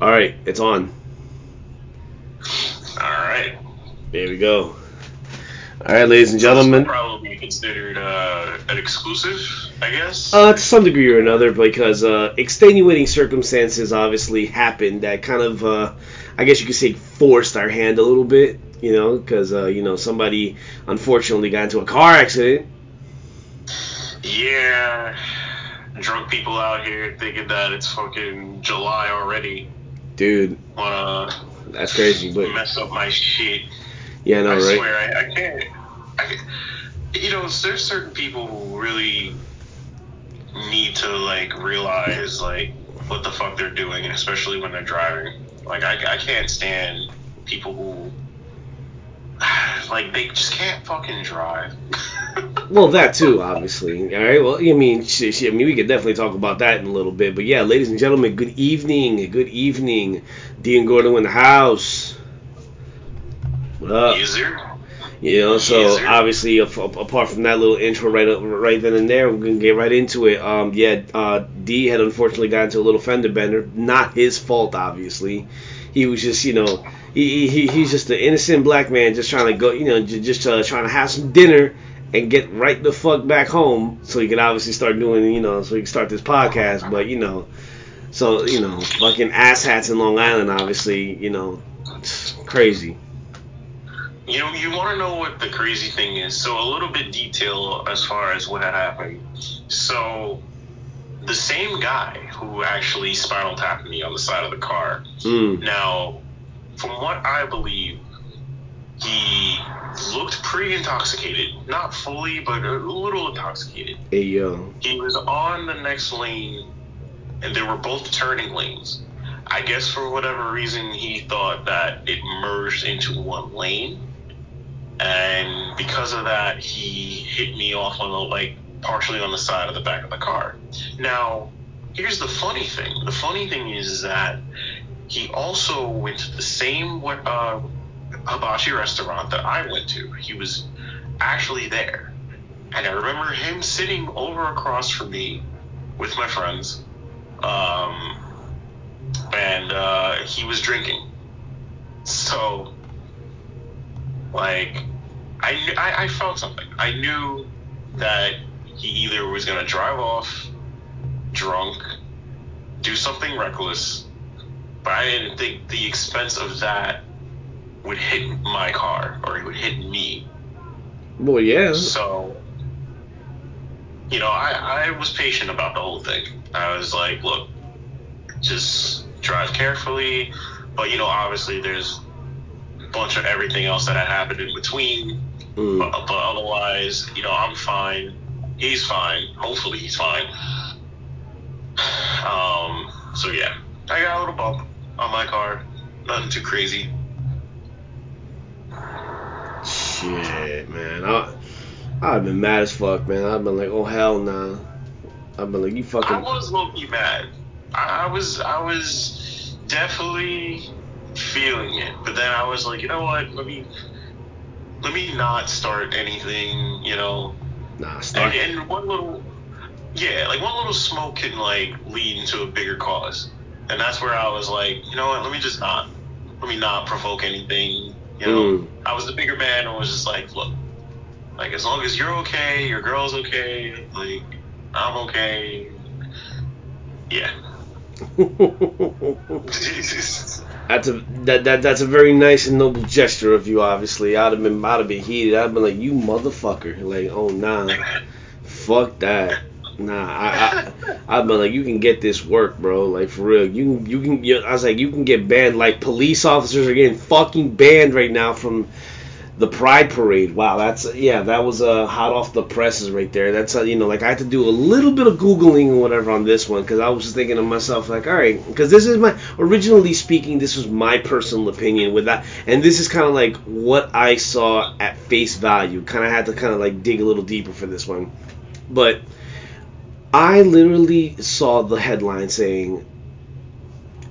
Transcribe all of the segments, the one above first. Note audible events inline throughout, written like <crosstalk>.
All right, it's on. All right. There we go. All right, ladies and gentlemen. Probably considered uh, an exclusive, I guess. Uh, to some degree or another, because uh, extenuating circumstances obviously happened that kind of, uh, I guess you could say, forced our hand a little bit. You know, because uh, you know somebody unfortunately got into a car accident. Yeah, drunk people out here thinking that it's fucking July already. Dude, Wanna uh, that's crazy, but mess up my shit. yeah, I know, I right? swear, I, I can't. I, can't- you know, there's certain people who really need to like realize like what the fuck they're doing, and especially when they're driving. Like, I, I can't stand people who <sighs> like they just can't fucking drive. <laughs> Well, that too, obviously. All right. Well, I mean, shit, shit, I mean, we could definitely talk about that in a little bit. But yeah, ladies and gentlemen, good evening. Good evening. Dean Gordo in the house. What up? User. You know, so sir. obviously, a- apart from that little intro right up, right then and there, we're gonna get right into it. Um, yeah, uh, Dee had unfortunately got into a little fender bender. Not his fault, obviously. He was just, you know, he, he he's just an innocent black man just trying to go, you know, just uh, trying to have some dinner and get right the fuck back home so he could obviously start doing, you know, so he can start this podcast. But you know, so you know, fucking asshats in Long Island, obviously, you know, crazy. You know, you want to know what the crazy thing is. So a little bit detail as far as what had happened. So the same guy who actually spinal tapped me on the side of the car. Mm. Now, from what I believe, he looked pretty intoxicated. Not fully, but a little intoxicated. Hey yo. He was on the next lane, and they were both turning lanes. I guess for whatever reason, he thought that it merged into one lane, and because of that, he hit me off on the like partially on the side of the back of the car. Now, here's the funny thing. The funny thing is that he also went to the same what uh, hibachi restaurant that I went to. He was actually there. And I remember him sitting over across from me with my friends. Um, and uh, he was drinking. So, like, I, I, I felt something. I knew that he either was going to drive off drunk, do something reckless, but I didn't think the expense of that would hit my car or it would hit me. Well, yeah. So, you know, I, I was patient about the whole thing. I was like, look, just drive carefully. But, you know, obviously there's a bunch of everything else that had happened in between. Mm. But, but otherwise, you know, I'm fine. He's fine. Hopefully he's fine. <sighs> Um, so yeah, I got a little bump on my car. Nothing too crazy. Shit, man. I, I've been mad as fuck, man. I've been like, oh hell nah. I've been like, you fucking. I was low key mad. I, I was I was definitely feeling it, but then I was like, you know what? Let me let me not start anything. You know, Nah, and, start. and one little yeah, like one little smoke can like lead into a bigger cause, and that's where I was like, you know what? Let me just not let me not provoke anything. You know, Mm. I was the bigger man and was just like, look, like as long as you're okay, your girl's okay, like I'm okay. Yeah. <laughs> <laughs> Jesus That's a that, that that's a very nice and noble gesture of you. Obviously, I'd have been I'd have been heated. I'd have been like, you motherfucker. Like, oh nah, <laughs> fuck that. Nah, I, I I've been like, you can get this work, bro. Like for real, you can you can. You, I was like, you can get banned. Like police officers are getting fucking banned right now from the Pride Parade. Wow, that's yeah, that was uh, hot off the presses right there. That's uh, you know, like I had to do a little bit of googling and whatever on this one because I was just thinking to myself like, all right, because this is my originally speaking, this was my personal opinion with that, and this is kind of like what I saw at face value. Kind of had to kind of like dig a little deeper for this one, but I literally saw the headline saying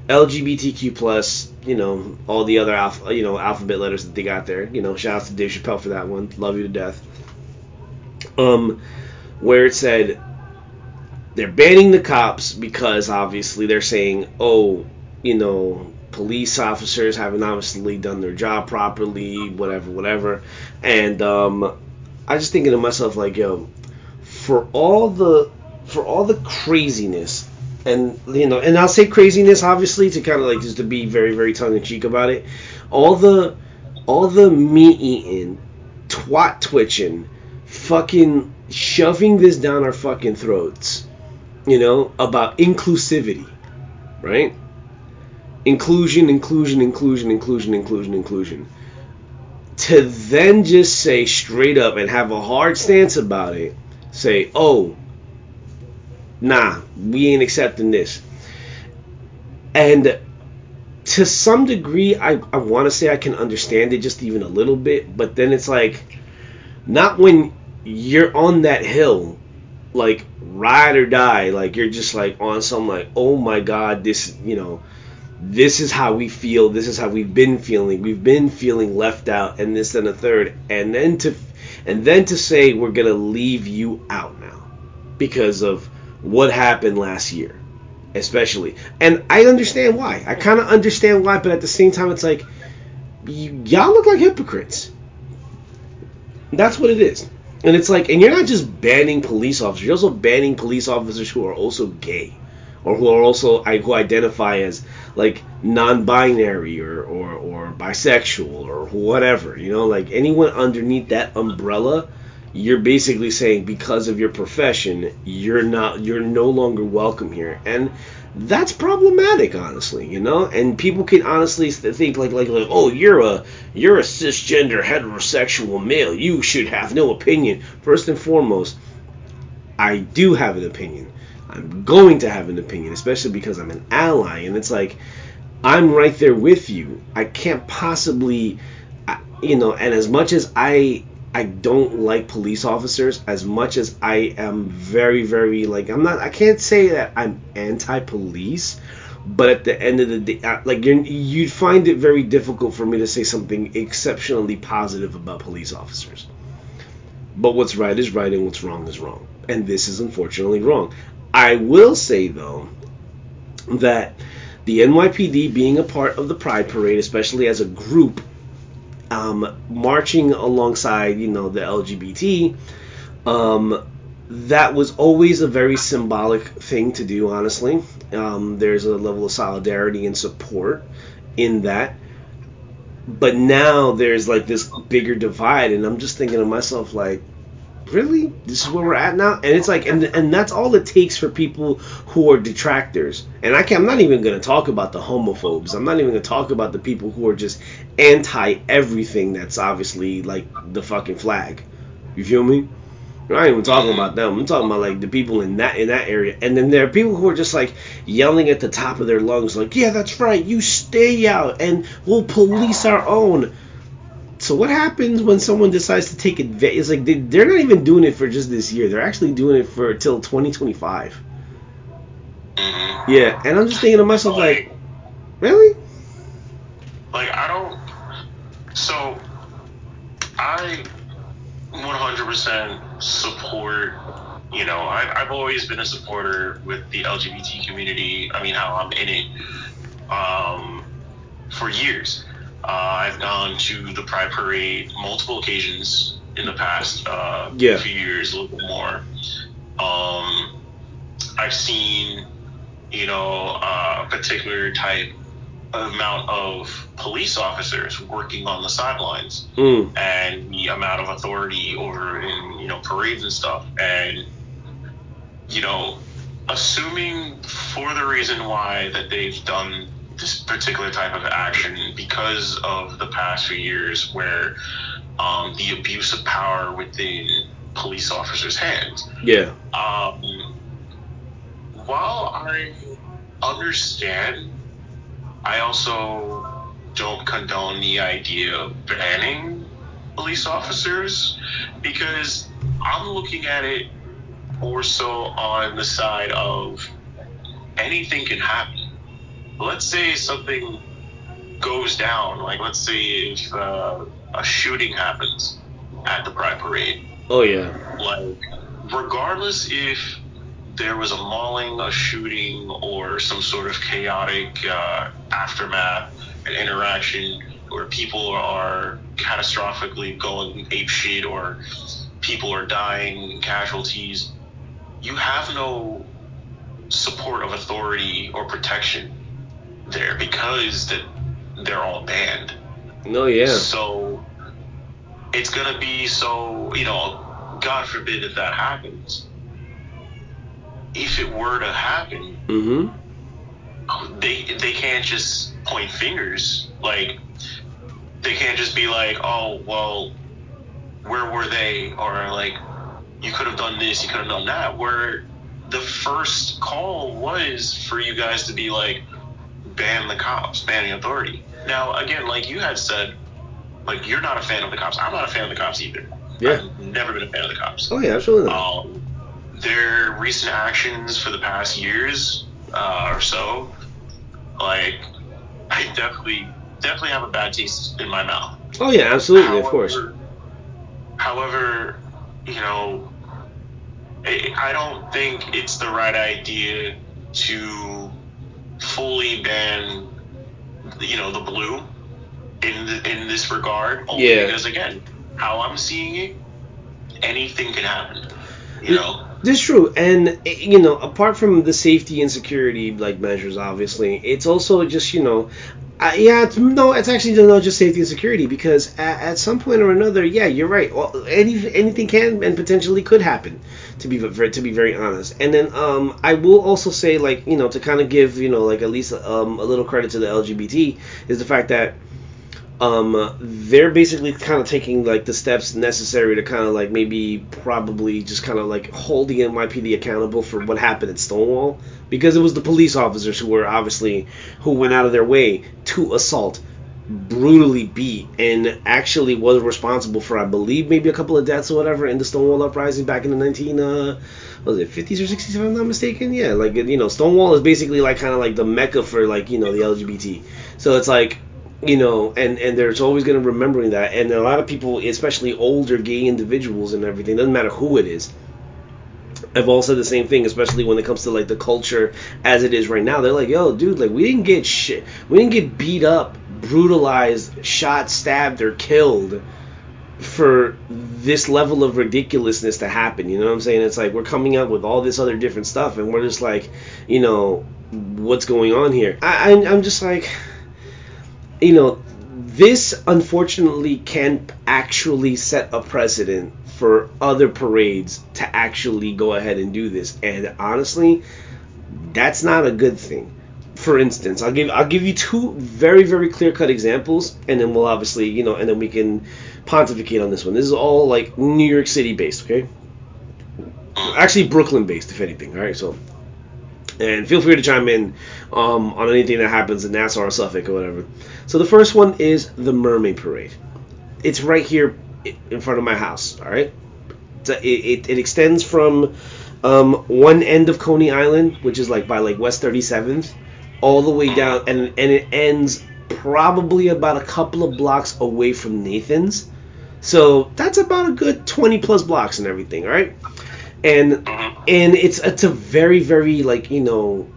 LGBTQ plus, you know, all the other alpha, you know, alphabet letters that they got there. You know, shout out to Dave Chappelle for that one. Love you to death. Um, where it said they're banning the cops because obviously they're saying, oh, you know, police officers haven't obviously done their job properly, whatever, whatever. And um, I just thinking to myself like, yo, for all the for all the craziness and you know, and I'll say craziness obviously to kind of like just to be very very tongue in cheek about it. All the all the meat eating, twat twitching, fucking shoving this down our fucking throats, you know, about inclusivity, right? Inclusion, inclusion, inclusion, inclusion, inclusion, inclusion. To then just say straight up and have a hard stance about it, say, oh, nah, we ain't accepting this. And to some degree, I, I want to say I can understand it just even a little bit, but then it's like, not when you're on that hill, like ride or die, like you're just like on some like, oh my god, this, you know, this is how we feel, this is how we've been feeling, we've been feeling left out, and this and a third, and then to, and then to say we're gonna leave you out now because of what happened last year, especially. And I understand why. I kind of understand why, but at the same time, it's like y'all look like hypocrites. That's what it is. And it's like, and you're not just banning police officers, you're also banning police officers who are also gay, or who are also who identify as like non-binary or or, or bisexual or whatever. You know, like anyone underneath that umbrella you're basically saying because of your profession you're not you're no longer welcome here. And that's problematic honestly you know? And people can honestly think like like, like oh you're a you're a cisgender heterosexual male. You should have no opinion. First and foremost i do have an opinion. I'm going to have an opinion especially because i'm an ally. And it's like i'm right there with you. I can't possibly you know and as much as i I don't like police officers as much as I am very, very like I'm not. I can't say that I'm anti-police, but at the end of the day, uh, like you you'd find it very difficult for me to say something exceptionally positive about police officers. But what's right is right, and what's wrong is wrong, and this is unfortunately wrong. I will say though that the NYPD being a part of the Pride Parade, especially as a group, um, marching alongside, you know, the LGBT, um, that was always a very symbolic thing to do, honestly. Um, there's a level of solidarity and support in that. But now there's like this bigger divide, and I'm just thinking to myself, like, really? This is where we're at now? And it's like and, and that's all it takes for people who are detractors. And I can, i'm not even going to talk about the homophobes. I'm not even going to talk about the people who are just anti everything that's obviously like the fucking flag. You feel me? I'm not even talking about them. I'm talking about like the people in that in that area, and then there are people who are just like yelling at the top of their lungs, like, "Yeah, that's right. You stay out, and we'll police our own." So what happens when someone decides to take advantage? It's like they, they're not even doing it for just this year. They're actually doing it for till 2025. Mm-hmm. Yeah, and I'm just thinking to myself like, like really? Like I don't. So I 100% support. You know, I, I've always been a supporter with the LGBT community. I mean, how I'm in it um, for years. Uh, I've gone to the Pride Parade multiple occasions in the past uh, yeah. few years, a little bit more. Um, I've seen, you know, uh, a particular type amount of police officers working on the sidelines mm. and the amount of authority over in you know parades and stuff and you know assuming for the reason why that they've done this particular type of action because of the past few years where um, the abuse of power within police officers' hands. Yeah. Um, while I understand, I also don't condone the idea of banning police officers because I'm looking at it more so on the side of anything can happen let's say something goes down, like let's say if uh, a shooting happens at the Pride Parade. Oh yeah. Like, regardless if there was a mauling, a shooting, or some sort of chaotic uh, aftermath, an interaction where people are catastrophically going ape shit or people are dying, casualties, you have no support of authority or protection there because that they're all banned. No, yeah. So it's gonna be so you know, God forbid if that happens. If it were to happen, Mm-hmm. they they can't just point fingers. Like they can't just be like, oh well, where were they? Or like you could have done this, you could have done that. Where the first call was for you guys to be like, ban the cops, ban the authority. Now again, like you had said, like you're not a fan of the cops. I'm not a fan of the cops either. Yeah. I've never been a fan of the cops. Oh yeah, absolutely. Not. Um, their recent actions for the past years uh, or so, like I definitely definitely have a bad taste in my mouth. oh yeah, absolutely, of course. However, you know, I I don't think it's the right idea to fully ban, you know, the blue in the, in this regard. Only Yeah. because again, how I'm seeing it, anything can happen. You know. This is true, and eh, you know, apart from the safety and security like measures, obviously, it's also just you know, uh, yeah, it's, no, it's actually not just safety and security because at, at some point or another, yeah, you're right. Well, any anything can and potentially could happen, to be very to be very honest. And then um, I will also say like you know to kind of give you know like at least um, a little credit to the LGBT is the fact that um, they're basically kind of taking like the steps necessary to kind of like maybe probably just kind of like holding NYPD accountable for what happened at Stonewall because it was the police officers who were obviously who went out of their way to assault brutally beat and actually was responsible for I believe maybe a couple of deaths or whatever in the Stonewall uprising back in the 19 uh was it 50s or 60s if I'm not mistaken? Yeah like you know Stonewall is basically like kind of like the mecca for like you know the LGBT so it's like you know, and and there's always going to remembering that, and a lot of people, especially older gay individuals and everything, doesn't matter who it is, I've all said the same thing, especially when it comes to like the culture as it is right now. They're like, yo, dude, like we didn't get shit, we didn't get beat up, brutalized, shot, stabbed, or killed for this level of ridiculousness to happen. You know what I'm saying? It's like we're coming up with all this other different stuff, and we're just like, you know, what's going on here? I, I I'm just like you know, this unfortunately can actually set a precedent for other parades to actually go ahead and do this. And honestly, that's not a good thing. For instance, I'll give I'll give you two very very clear cut examples, and then we'll obviously you know, and then we can pontificate on this one. This is all like New York City based, okay? Actually, Brooklyn based, if anything. All right, so and feel free to chime in um, on anything that happens in Nassau or Suffolk or whatever. So the first one is the Mermaid Parade. It's right here in front of my house. All right, it, it, it extends from um, one end of Coney Island, which is like by like West 37th, all the way down, and and it ends probably about a couple of blocks away from Nathan's. So that's about a good 20 plus blocks and everything. All right and and it's it's a very very like you know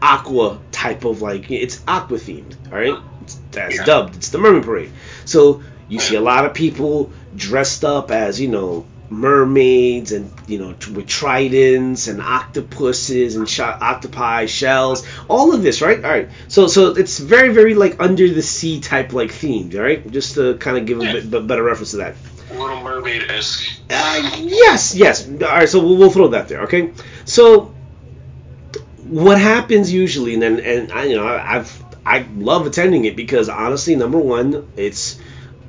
aqua type of like it's aqua themed all right it's, that's Yeah. dubbed it's the mermaid parade so you see a lot of people dressed up as you know mermaids and you know with tridents and octopuses and sh- octopi shells all of this right all right so so it's very very like under the sea type like themed all right just to kind of give a bit, bit better reference to that Little Mermaid esque. uh, yes, yes. All right, so we'll, we'll throw that there. Okay. So what happens usually, and then and I, you know, I, I've I love attending it because honestly, number one, it's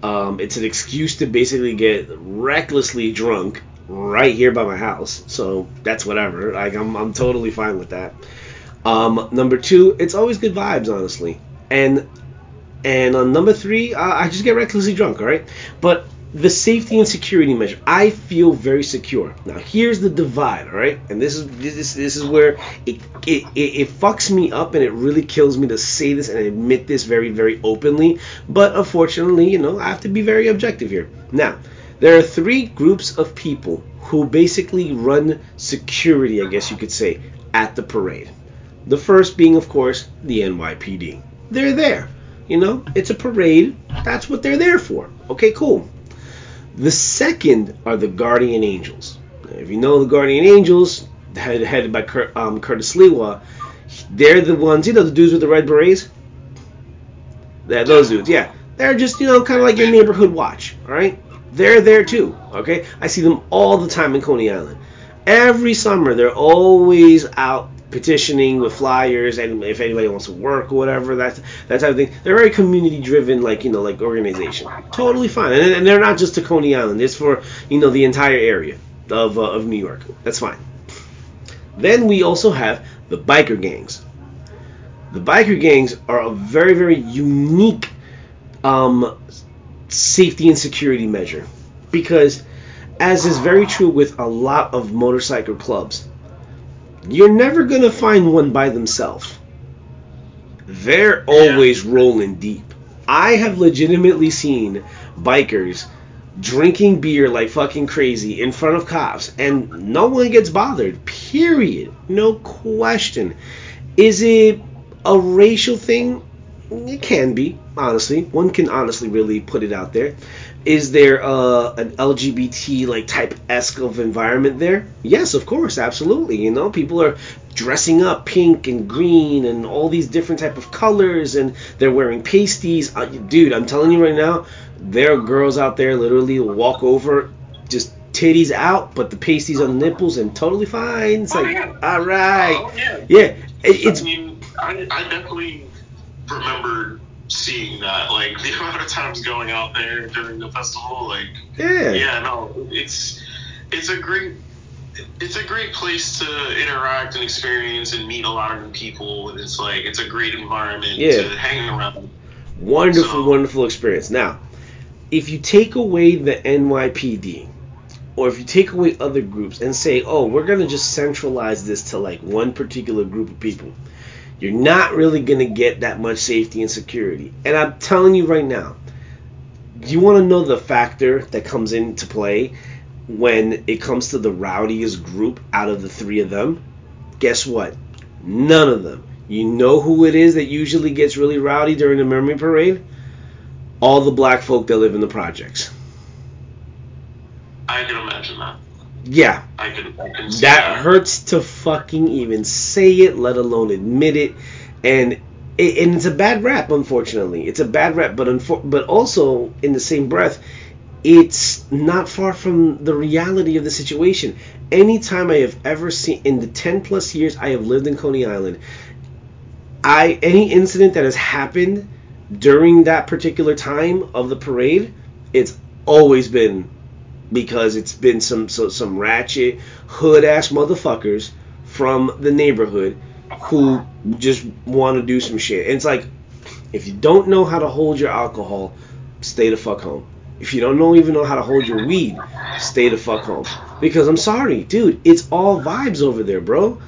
um, it's an excuse to basically get recklessly drunk right here by my house. So that's whatever. Like I'm I'm totally fine with that. Um, number two, it's always good vibes, honestly. And and on number three, uh, I just get recklessly drunk, all right? But the safety and security measure, I feel very secure. Now, here's the divide, all right? And this is this this is where it it, it it fucks me up, and it really kills me to say this and admit this very very openly. But unfortunately, you know, I have to be very objective here. Now, there are three groups of people who basically run security, I guess you could say, at the parade. The first being, of course, the NYPD. They're there. You know, it's a parade. That's what they're there for. Okay, cool. The second are the Guardian Angels. If you know the Guardian Angels, headed by um, Curtis Sliwa, they're the ones, you know, the dudes with the red berets? Yeah, those dudes, yeah. They're just, you know, kind of like your neighborhood watch, all right? They're there too, okay? I see them all the time in Coney Island. Every summer, they're always out petitioning with flyers and if anybody wants to work or whatever that that type of thing. They're very community driven like you know like organization. Totally fine. And, and they're not just to coney island. It's for you know the entire area of, uh, of new york. That's fine. Then we also have the biker gangs. The biker gangs are a very very unique um, safety and security measure because as is very true with a lot of motorcycle clubs you're never going to find one by themselves. They're always yeah. rolling deep. I have legitimately seen bikers drinking beer like fucking crazy in front of cops and no one gets bothered. Period. No question. Is it a racial thing? It can be, honestly. One can honestly really put it out there. Is there uh, an LGBT like type esque of environment there? Yes, of course, absolutely. You know, people are dressing up pink and green and all these different type of colors, and they're wearing pasties. Uh, dude, I'm telling you right now, there are girls out there literally walk over, just titties out, but the pasties on the nipples and totally fine. It's like, oh, yeah. all right, oh, yeah, yeah. It, it's. I mean, I, I definitely remember seeing that. Like <laughs> the amount of times going out there during the festival, like yeah, yeah, no, it's it's a great it's a great place to interact and experience and meet a lot of new people. And it's like it's a great environment yeah. to hang around. Wonderful, so, wonderful experience. Now, if you take away the NYPD, or if you take away other groups and say, oh, we're gonna just centralize this to like one particular group of people you're not really going to get that much safety and security. And I'm telling you right now, you want to know the factor that comes into play when it comes to the rowdiest group out of the three of them? Guess what? None of them. You know who it is that usually gets really rowdy during the Mermaid Parade? All the black folk that live in the projects. I can imagine that. Yeah. I can, I can that, that hurts to fucking even say it, let alone admit it. And it, and it's a bad rap, unfortunately. It's a bad rap, but unfor- but also in the same breath, it's not far from the reality of the situation. Anytime I have ever seen in the 10 plus years I have lived in Coney Island, I any incident that has happened during that particular time of the parade, it's always been because it's been some so, some ratchet hood ass motherfuckers from the neighborhood who just want to do some shit. And it's like if you don't know how to hold your alcohol, stay the fuck home. If you don't know even know how to hold your weed, stay the fuck home. Because I'm sorry, dude, it's all vibes over there, bro.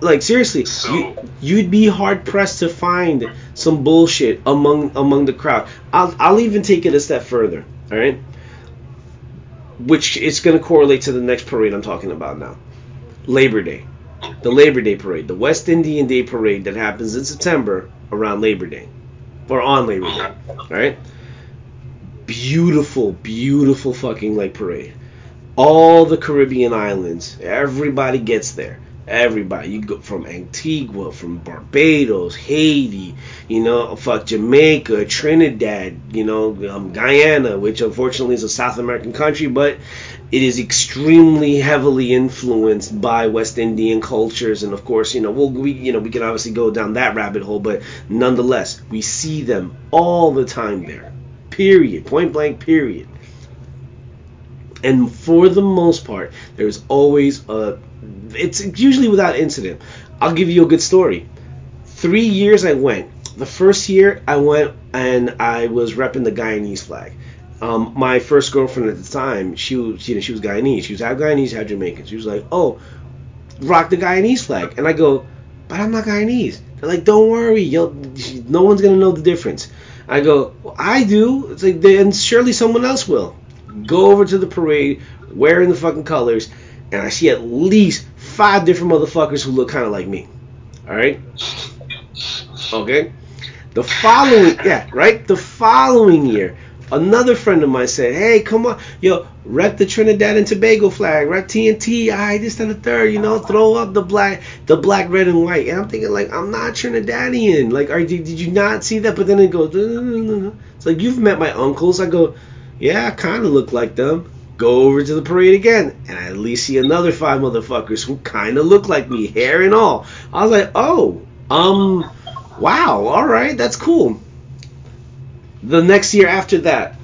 Like seriously, you, you'd be hard pressed to find some bullshit among among the crowd. I'll I'll even take it a step further. All right, which is going to correlate to the next parade I'm talking about now. Labor Day. The Labor Day parade, the West Indian Day parade that happens in September around Labor Day or on Labor Day. Right? Beautiful, beautiful fucking like parade. All the Caribbean islands, everybody gets there. Everybody, you go from Antigua, from Barbados, Haiti, you know, fuck Jamaica, Trinidad, you know, um, Guyana, which unfortunately is a South American country, but it is extremely heavily influenced by West Indian cultures, and of course, you know, we'll, we, you know, we can obviously go down that rabbit hole, but nonetheless, we see them all the time there. Period. Point blank. Period. And for the most part, there's always a it's usually without incident. I'll give you a good story. Three years I went. The first year I went and I was repping the Guyanese flag. Um, my first girlfriend at the time, she was, you know, she was Guyanese. She was half Guyanese, half Jamaican. She was like, "Oh, rock the Guyanese flag," and I go, "But I'm not Guyanese." They're like, "Don't worry, you'll, no one's gonna know the difference." I go, well, "I do." It's like, then surely someone else will. go over to the parade wearing the fucking colors, and I see at least five different motherfuckers who look kind of like me. All right. Okay. The following, yeah, right. The following year, another friend of mine said, "Hey, come on, yo, rep the Trinidad and Tobago flag, rep TNT, I right, this and the third, you know, throw up the black, the black, red, and white." And I'm thinking, like, I'm not Trinidadian. Like, are did, did you not see that? But then it goes, it's like you've met my uncles. I go, yeah, I kind of look like them. Go over to the parade again, and I at least see another five motherfuckers who kind of look like me, hair and all. I was like, oh, um, wow, all right, that's cool. The next year after that,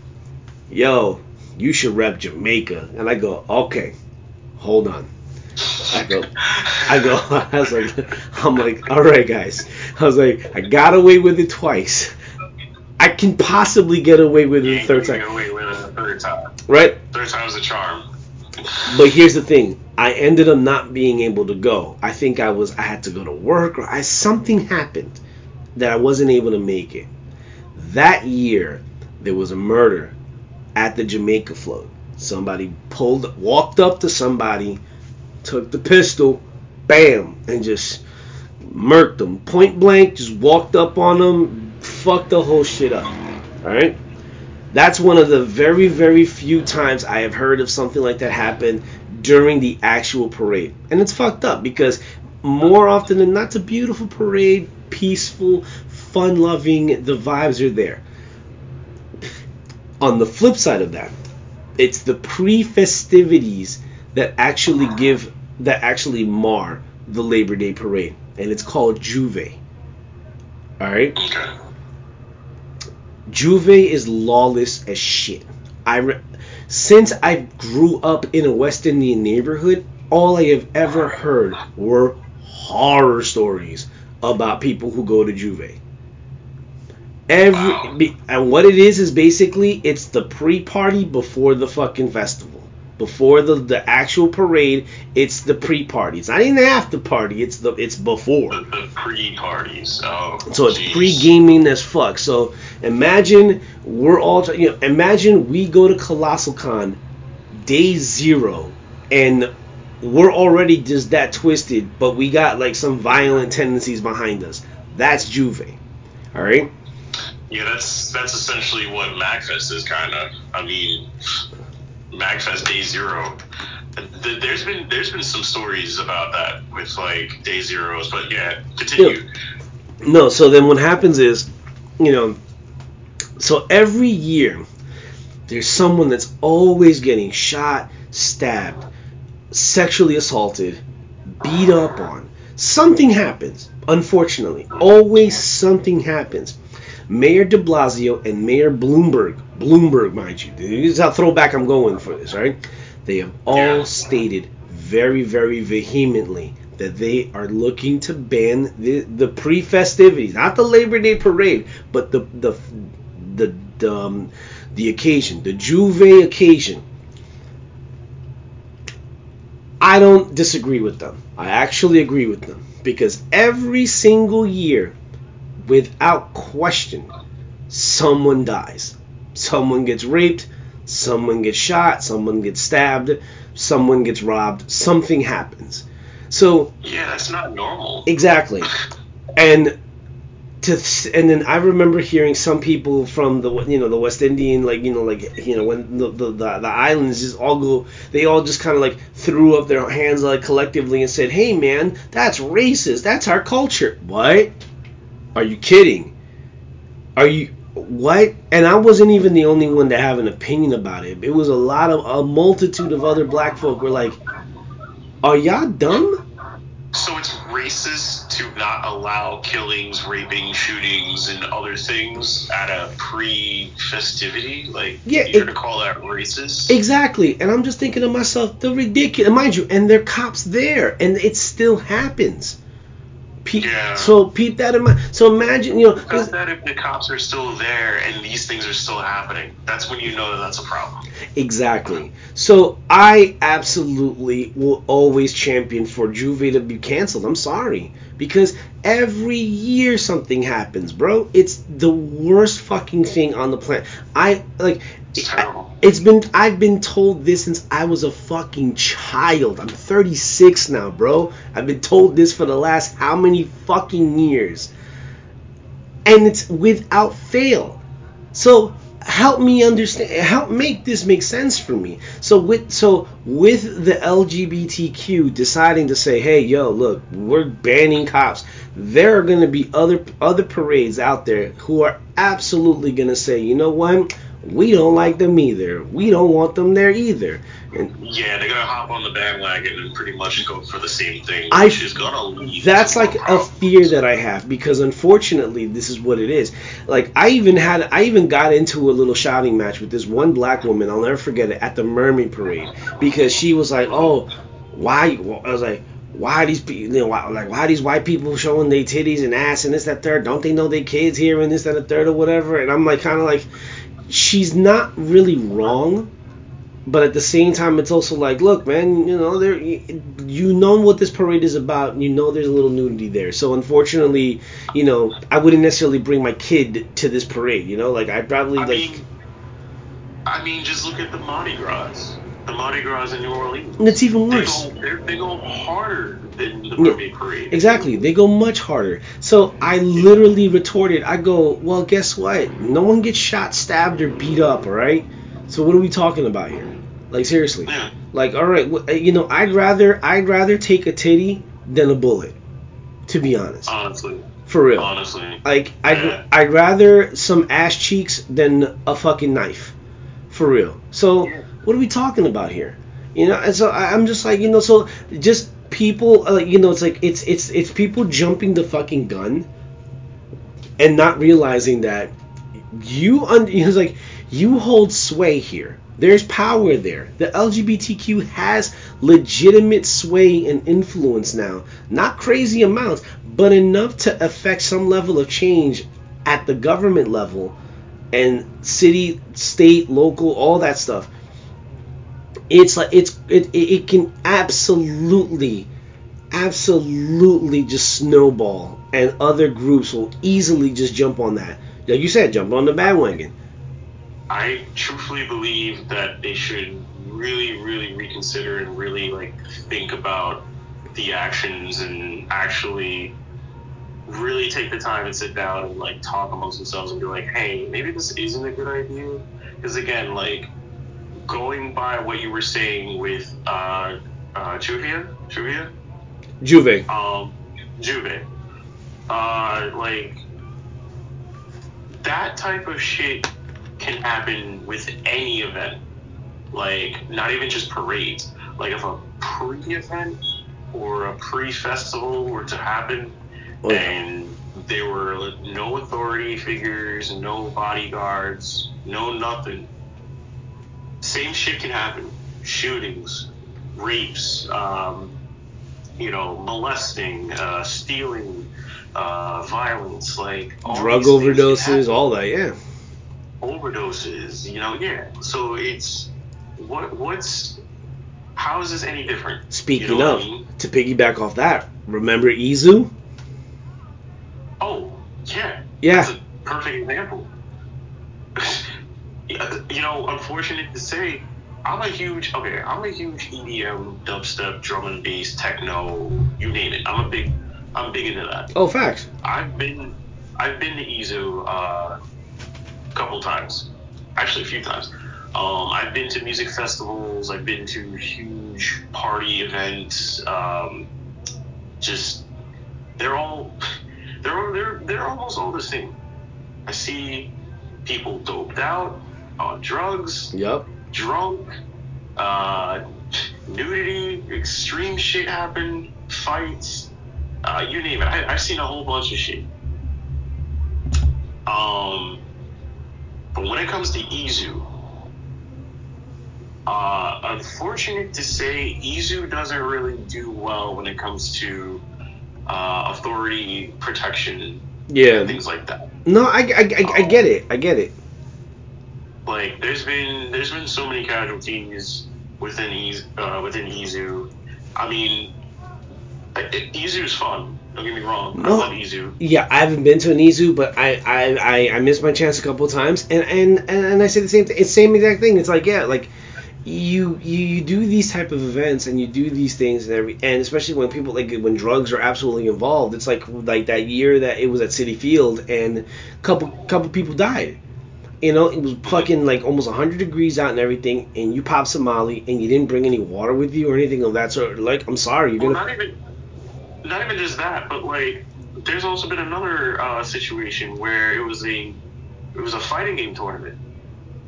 yo, you should rep Jamaica. And I go, okay, hold on. I go, I go, <laughs> I was like, I'm like, all right, guys. I was like, I got away with it twice. I can possibly get away with it a third time. Third time. Right? Third time's a charm. But here's the thing. I ended up not being able to go. I think I was I had to go to work or I something happened that I wasn't able to make it. That year there was a murder at the Jamaica float. Somebody pulled walked up to somebody, took the pistol, bam, and just murked them. Point blank, just walked up on them, fucked the whole shit up. Alright? That's one of the very, very few times I have heard of something like that happen during the actual parade. And it's fucked up because more often than not, it's a beautiful parade, peaceful, fun loving, the vibes are there. On the flip side of that, it's the pre festivities that actually give, that actually mar the Labor Day parade. And it's called J'ouvert. Alright? Okay. J'ouvert is lawless as shit. I re- since I grew up in a West Indian neighborhood, all I have ever heard were horror stories about people who go to J'ouvert. Every and what it is is basically it's the pre-party before the fucking festival before the the actual parade. It's the pre-party. It's not even the after party. It's the it's before. The, the pre-parties. Oh. So it's geez. pre-gaming as fuck. So imagine we're all you know. Imagine we go to Colossal Con day zero and we're already just that twisted, but we got like some violent tendencies behind us. That's J'ouvert. All right. Yeah, that's that's essentially what MagFest is kind of. I mean, MagFest Day Zero. There's been there's been some stories about that with like Day Zeros, but yeah, continue. No, so then what happens is, you know, so every year there's someone that's always getting shot, stabbed, sexually assaulted, beat up on. Something happens, unfortunately. Always something happens. Mayor de Blasio and Mayor Bloomberg, Bloomberg, mind you, this is how throwback I'm going for this, right? They have all stated very, very vehemently that they are looking to ban the, the pre-festivities, not the Labor Day parade, but the the the the, um, the occasion, the J'ouvert occasion. I don't disagree with them. I actually agree with them because every single year, without question, someone dies. Someone gets raped, someone gets shot, someone gets stabbed, someone gets robbed, something happens. So Yeah, that's not normal. Exactly. And to and then I remember hearing some people from the you know the West Indian like you know like you know when the the, the, the islands just all go they all just kind of like threw up their hands like collectively and said, "Hey man, that's racist. That's our culture." What? Are you kidding? Are you what? And I wasn't even the only one to have an opinion about it. It was a lot of a multitude of other black folk were like, "Are y'all dumb?" So it's racist to not allow killings, raping, shootings, and other things at a pre-festivity. Like, Yeah, you're it- gonna call that racist? Exactly. And I'm just thinking to myself, the ridiculous, mind you, and there are cops there, and it still happens. Pe- Yeah. So keep that in mind. So imagine, you know, Because that if the cops are still there and these things are still happening, that's when you know that that's a problem. exactly. So I absolutely will always champion for J'ouvert to be canceled. I'm sorry, because every year something happens, bro. It's the worst fucking thing on the planet. I like It's terrible. it's been I've been told this since I was a fucking child. I'm 36 now, bro. I've been told this for the last how many fucking years. And it's without fail. So help me understand help make this make sense for me. So with so with the LGBTQ deciding to say, "Hey, yo, look, we're banning cops." There are going to be other other parades out there who are absolutely going to say, "You know what? We don't like them either. We don't want them there either." And Yeah, they're gonna hop on the bandwagon and pretty much go for the same thing, I- which gonna that's like a fear that I have because unfortunately this is what it is. Like I even had I even got into a little shouting match with this one black woman. I'll never forget it at the Mermaid Parade because she was like, "Oh, why?" I was like. Why these people, you know, why, like why these white people showing their titties and ass and this that third? Don't they know their kids here and this that and the third or whatever? And I'm like kind of like, she's not really wrong, but at the same time, it's also like, look, man, you know, there, you know what this parade is about. You know, there's a little nudity there. So unfortunately, you know, I wouldn't necessarily bring my kid to this parade. You know, like I'd probably I like, mean, I mean, just look at the Mardi Gras. The Mardi Gras in New Orleans. and it's even They worse. go, they're- they go harder than the Yeah, Parade. Exactly, they go much harder. So I literally retorted. I go, well, guess what? No one gets shot, stabbed, or beat up. All right. So what are we talking about here? Like seriously. Yeah. Like, all right, you know, I'd rather I'd rather take a titty than a bullet. To be honest, Honestly, for real. honestly. Like, I'd Yeah. I'd rather some ass cheeks than a fucking knife. For real. So Yeah. What are we talking about here? You know, and so I, I'm just like, you know, so just people, uh, you know, it's like it's it's it's people jumping the fucking gun and not realizing that you un- <laughs> it's like you hold sway here. There's power there. The LGBTQ has legitimate sway and influence now. Not crazy amounts, but enough to affect some level of change at the government level and city, state, local, all that stuff. It's like it's it, it, can absolutely absolutely just snowball and other groups will easily just jump on that. Like you said, jump on the bandwagon. I truthfully believe that they should really, really reconsider and really like think about the actions and actually really take the time and sit down and like talk amongst themselves and be like, hey, maybe this isn't a good idea. Because again, like going by what you were saying with uh, uh, Juvia, Juvia, J'ouvert. um, J'ouvert, uh, like that type of shit can happen with any event. Like, not even just parades. Like, if a pre event or a pre festival were to happen Oh, yeah. and there were no authority figures, no bodyguards, no nothing, same shit can happen. Shootings, rapes, um, you know, molesting, uh, stealing, uh, violence, like all Drug these things can overdoses, all that, yeah. overdoses. You know, yeah. So it's what what's how is this any different? Speaking You know of, I mean? to piggyback off that, remember EZoo? Oh, yeah. Yeah. That's a perfect example. You know, unfortunate to say, I'm a huge okay. I'm a huge EDM, dubstep, drum and bass, techno, you name it. I'm a big, I'm big into that. Oh, facts. I've been, I've been to EZoo uh, a couple times, actually a few times. Um, I've been to music festivals. I've been to huge party events. Um, just they're all they're they're they're almost all the same. I see people doped out on drugs, Yup. drunk, uh, nudity, extreme shit happened. fights, uh, you name it. I, I've seen a whole bunch of shit. Um, but when it comes to EZoo, uh, unfortunate to say, EZoo doesn't really do well when it comes to uh, authority protection Yeah. and things like that. No, I, I, I, I get it. I get it. Like, there's been there's been so many casualties within Iz, uh, within EZoo. I mean, EZoo is fun. Don't get me wrong. No, I love EZoo. Yeah, I haven't been to an EZoo, but I, I, I, I missed my chance a couple of times, and and and I say the same thing. It's same exact thing. It's like yeah, like you, you you do these type of events and you do these things and every and especially when people like when drugs are absolutely involved. It's like like that year that it was at Citi Field and a couple couple people died. You know, it was fucking like almost 100 degrees out and everything, and you pop some Molly and you didn't bring any water with you or anything of that sort. Like, I'm sorry, you're well, gonna. Not even, not even just that, but like, there's also been another uh, situation where it was a, it was a fighting game tournament,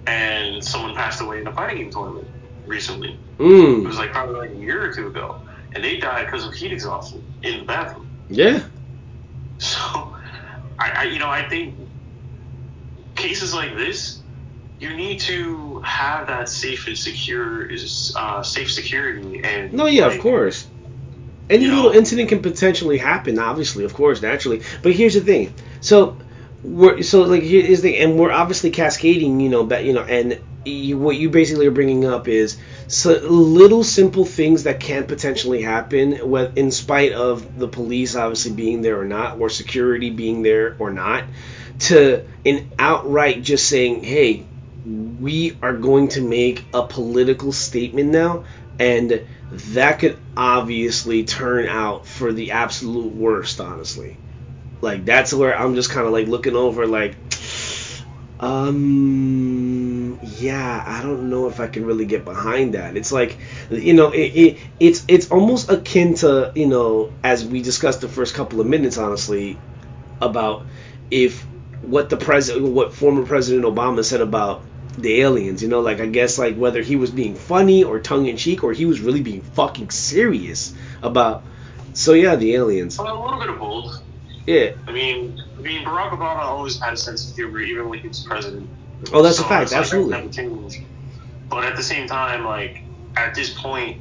and someone passed away in a fighting game tournament recently. Mm. It was like probably like a year or two ago, and they died because of heat exhaustion in the bathroom. Yeah. So, I, I you know I think cases like this, you need to have that safe and secure is uh, safe security and. No, yeah, like, of course. Any little know, incident can potentially happen, obviously, of course, naturally. But here's the thing. So, we're so like here is the and we're obviously cascading, you know, but you know, and you, what you basically are bringing up is so little simple things that can potentially happen, with, in spite of the police obviously being there or not, or security being there or not to an outright just saying, hey, we are going to make a political statement now, and that could obviously turn out for the absolute worst, honestly. Like, that's where I'm just kind of like looking over, like, um, yeah, I don't know if I can really get behind that. It's like, you know, it, it it's it's almost akin to, you know, as we discussed the first couple of minutes, honestly, about if what the president, what former President Obama said about the aliens. You know, like I guess like whether he was being funny or tongue in cheek or he was really being fucking serious about. So yeah, the aliens. Well, a little bit of both. Yeah. I mean, I mean, Barack Obama always had a sense of humor, even when he was president. Oh, that's so a fact. Absolutely. Like but at the same time, like at this point,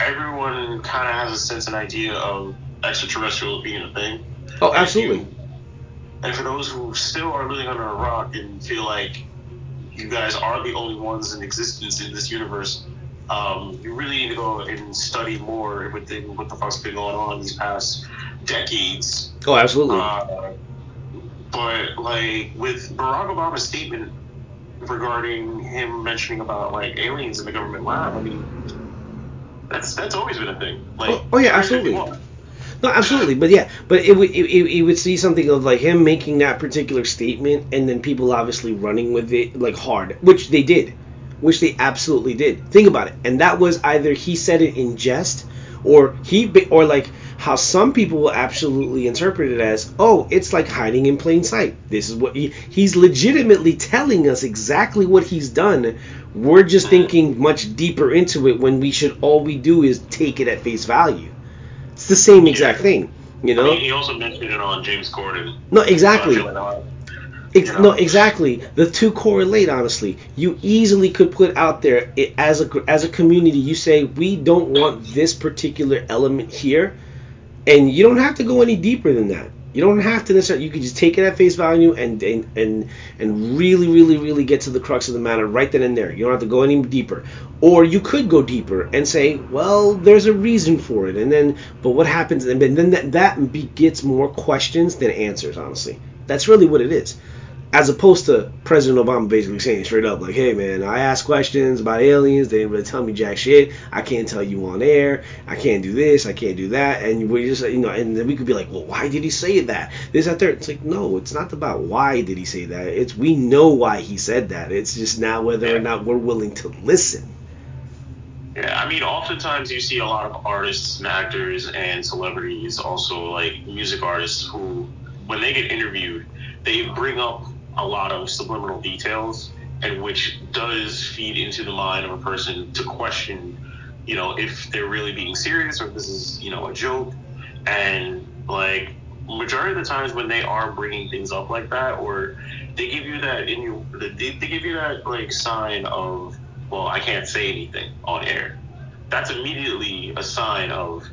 everyone kind of has a sense and idea of extraterrestrials being a thing. Oh, absolutely. And for those who still are living under a rock and feel like you guys are the only ones in existence in this universe, um, you really need to go and study more within what the fuck's been going on these past decades. Oh, absolutely. Uh, but like with Barack Obama's statement regarding him mentioning about like aliens in the government lab, I mean, that's that's always been a thing. Like, oh, oh yeah, absolutely. No, absolutely, but yeah, but it would it, it, would see something of like him making that particular statement, and then people obviously running with it like hard, which they did, which they absolutely did. Think about it, and that was either he said it in jest, or he or like how some people will absolutely interpret it as, oh, it's like hiding in plain sight. This is what he, he's legitimately telling us exactly what he's done. We're just thinking much deeper into it when we should all we do is take it at face value. It's the same exact yeah. thing, you know. I mean, he also mentioned it on James Corden. No, exactly. Ex- No, exactly. The two correlate. Honestly, you easily could put out there it, as a as a community. You say we don't want this particular element here, and you don't have to go any deeper than that. You don't have to necessarily. You can just take it at face value and and and and really, really, really get to the crux of the matter right then and there. You don't have to go any deeper. Or you could go deeper and say, well, there's a reason for it, and then, but what happens? And then that that begets more questions than answers. Honestly, that's really what it is as opposed to President Obama basically saying straight up, like, hey man, I asked questions about aliens, they didn't really tell me jack shit. I can't tell you on air. I can't do this. I can't do that. And we just, you know, and then we could be like, well, why did he say that? This, that, there. It's like, no, it's not about why did he say that. It's we know why he said that. It's just now whether or not we're willing to listen. Yeah, I mean, oftentimes you see a lot of artists and actors and celebrities, also like music artists, who, when they get interviewed, they bring up a lot of subliminal details and which does feed into the mind of a person to question you know if they're really being serious or if this is you know a joke. And like majority of the times when they are bringing things up like that or they give you that in you they, they give you that like sign of well i can't say anything on air. That's immediately a sign of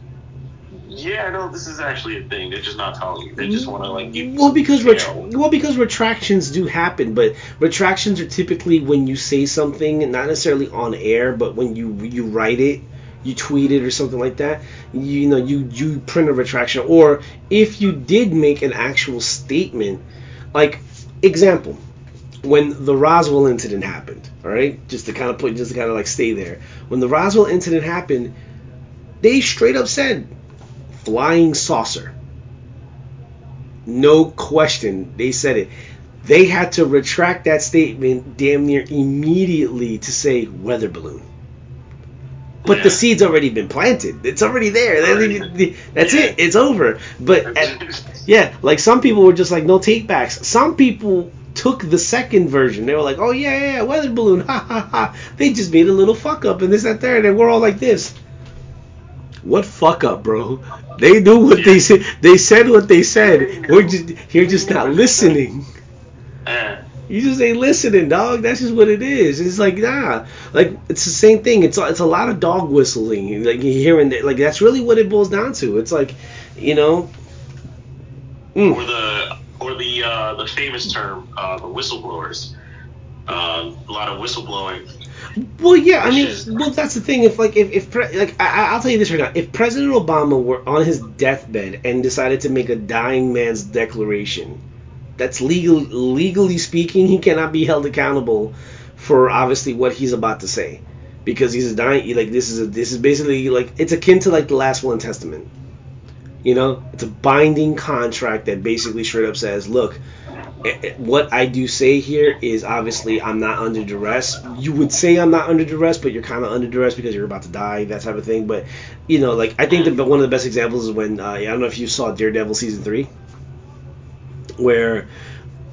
yeah, no, this is actually a thing. They're just not telling you. They just want to like give. Well, because ret- well, because retractions do happen, but retractions are typically when you say something, not necessarily on air, but when you you write it, you tweet it or something like that, you, you know, you you print a retraction, or if you did make an actual statement, like example, when the Roswell incident happened, all right, just to kind of put, just to kind of like stay there, when the Roswell incident happened, they straight up said flying saucer. No question, they said it. They had to retract that statement damn near immediately to say weather balloon. But yeah. the seed's already been planted. It's already there. That's yeah. it. It's over. But at, yeah, like some people were just like no takebacks. Some people took the second version. They were like, oh yeah, yeah, yeah weather balloon, <laughs> ha ha ha. They just made a little fuck up and this that there, and we're all like this. What fuck up, bro? They knew what yeah. they said. They said what they said. We're just you're just not listening. You just ain't listening, dog. That's just what it is. It's like nah, like it's the same thing. It's it's a lot of dog whistling. Like hearing that. Like that's really what it boils down to. It's like, you know. Mm. Or the or the uh, the famous term, uh, the whistleblowers. Uh, a lot of whistleblowing. Well, yeah, I mean, well, that's the thing. If like, if, if pre- like, I, will tell you this right now: if President Obama were on his deathbed and decided to make a dying man's declaration, that's legal. Legally speaking, he cannot be held accountable for obviously what he's about to say, because he's a dying. Like this is a, this is basically like it's akin to like the last will and testament. You know, it's a binding contract that basically straight up says, look, what I do say here is obviously I'm not under duress. You would say I'm not under duress, but you're kind of under duress because you're about to die, that type of thing. But you know, like I think that one of the best examples is when uh, I don't know if you saw Daredevil season three, where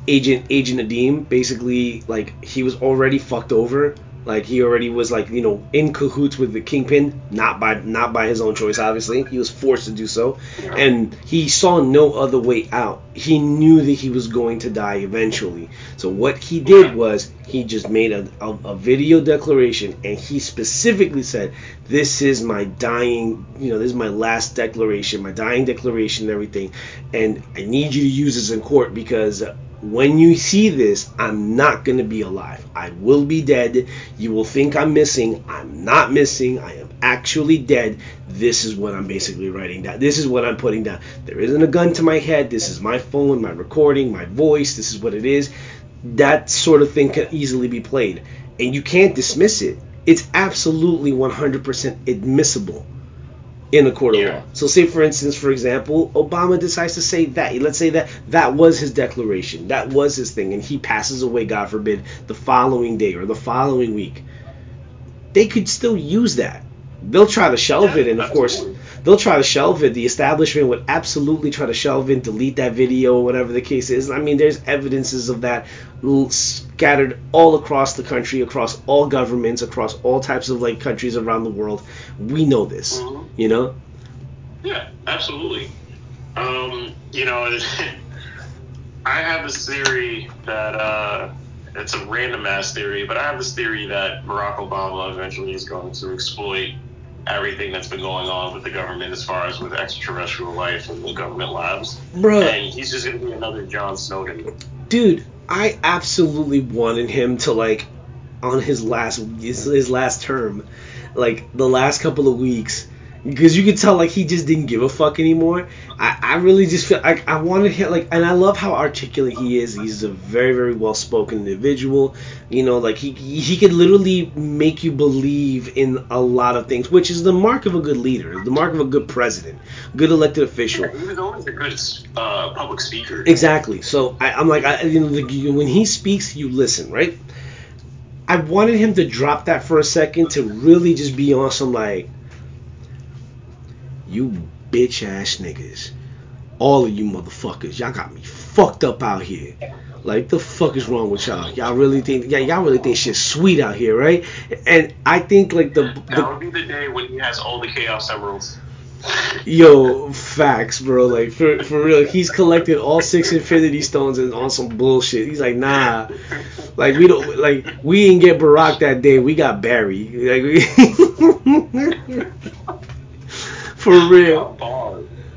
Agent Agent Nadeem basically like he was already fucked over like he already was like you know in cahoots with the kingpin, not by not by his own choice. Obviously, he was forced to do so, and he saw no other way out. He knew that he was going to die eventually. So what he did was he just made a, a, a video declaration, and he specifically said, "This is my dying, you know, this is my last declaration, my dying declaration, and everything, and I need you to use this in court because." When you see this, I'm not going to be alive. I will be dead. You will think I'm missing. I'm not missing. I am actually dead. This is what I'm basically writing down. This is what I'm putting down. There isn't a gun to my head. This is my phone, my recording, my voice. This is what it is. That sort of thing can easily be played. And you can't dismiss it. It's absolutely 100% admissible in a court of yeah. law. So, say for instance, for example, Obama decides to say that. Let's say that that was his declaration, that was his thing, and he passes away, God forbid, the following day or the following week. They could still use that. They'll try to shelve yeah, it, and of course, they'll try to shelve it. The establishment would absolutely try to shelve it, delete that video, or whatever the case is. I mean, there's evidences of that scattered all across the country, across all governments, across all types of like countries around the world. We know this, mm-hmm. you know. Yeah, absolutely. Um, you know, <laughs> I have this theory that uh, it's a random ass theory, but I have this theory that Barack Obama eventually is going to exploit everything that's been going on with the government as far as with extraterrestrial life and the government labs. Bro. And he's just going to be another John Snowden. Dude, I absolutely wanted him to, like, on his last his, his last term, like, the last couple of weeks, because you could tell like he just didn't give a fuck anymore. I, I really just feel like I wanted him like, and I love how articulate he is. He's a very very well spoken individual. You know, like he he could literally make you believe in a lot of things, which is the mark of a good leader, the mark of a good president, good elected official. Yeah, he was always a good uh, public speaker. Exactly. So I, am like, I, you know, like, when he speaks, you listen, right? I wanted him to drop that for a second to really just be on some like you bitch ass niggas, all of you motherfuckers, y'all got me fucked up out here. Like the fuck is wrong with y'all? Y'all really think yeah, y'all really think shit's sweet out here, right? And I think like the, the that would be the day when he has all the chaos emeralds. Yo, facts, bro. Like for for real, he's collected all six Infinity Stones and on some bullshit. He's like, nah, like we don't like we didn't get Barack that day. We got Barry. Like we, <laughs> <laughs> for real.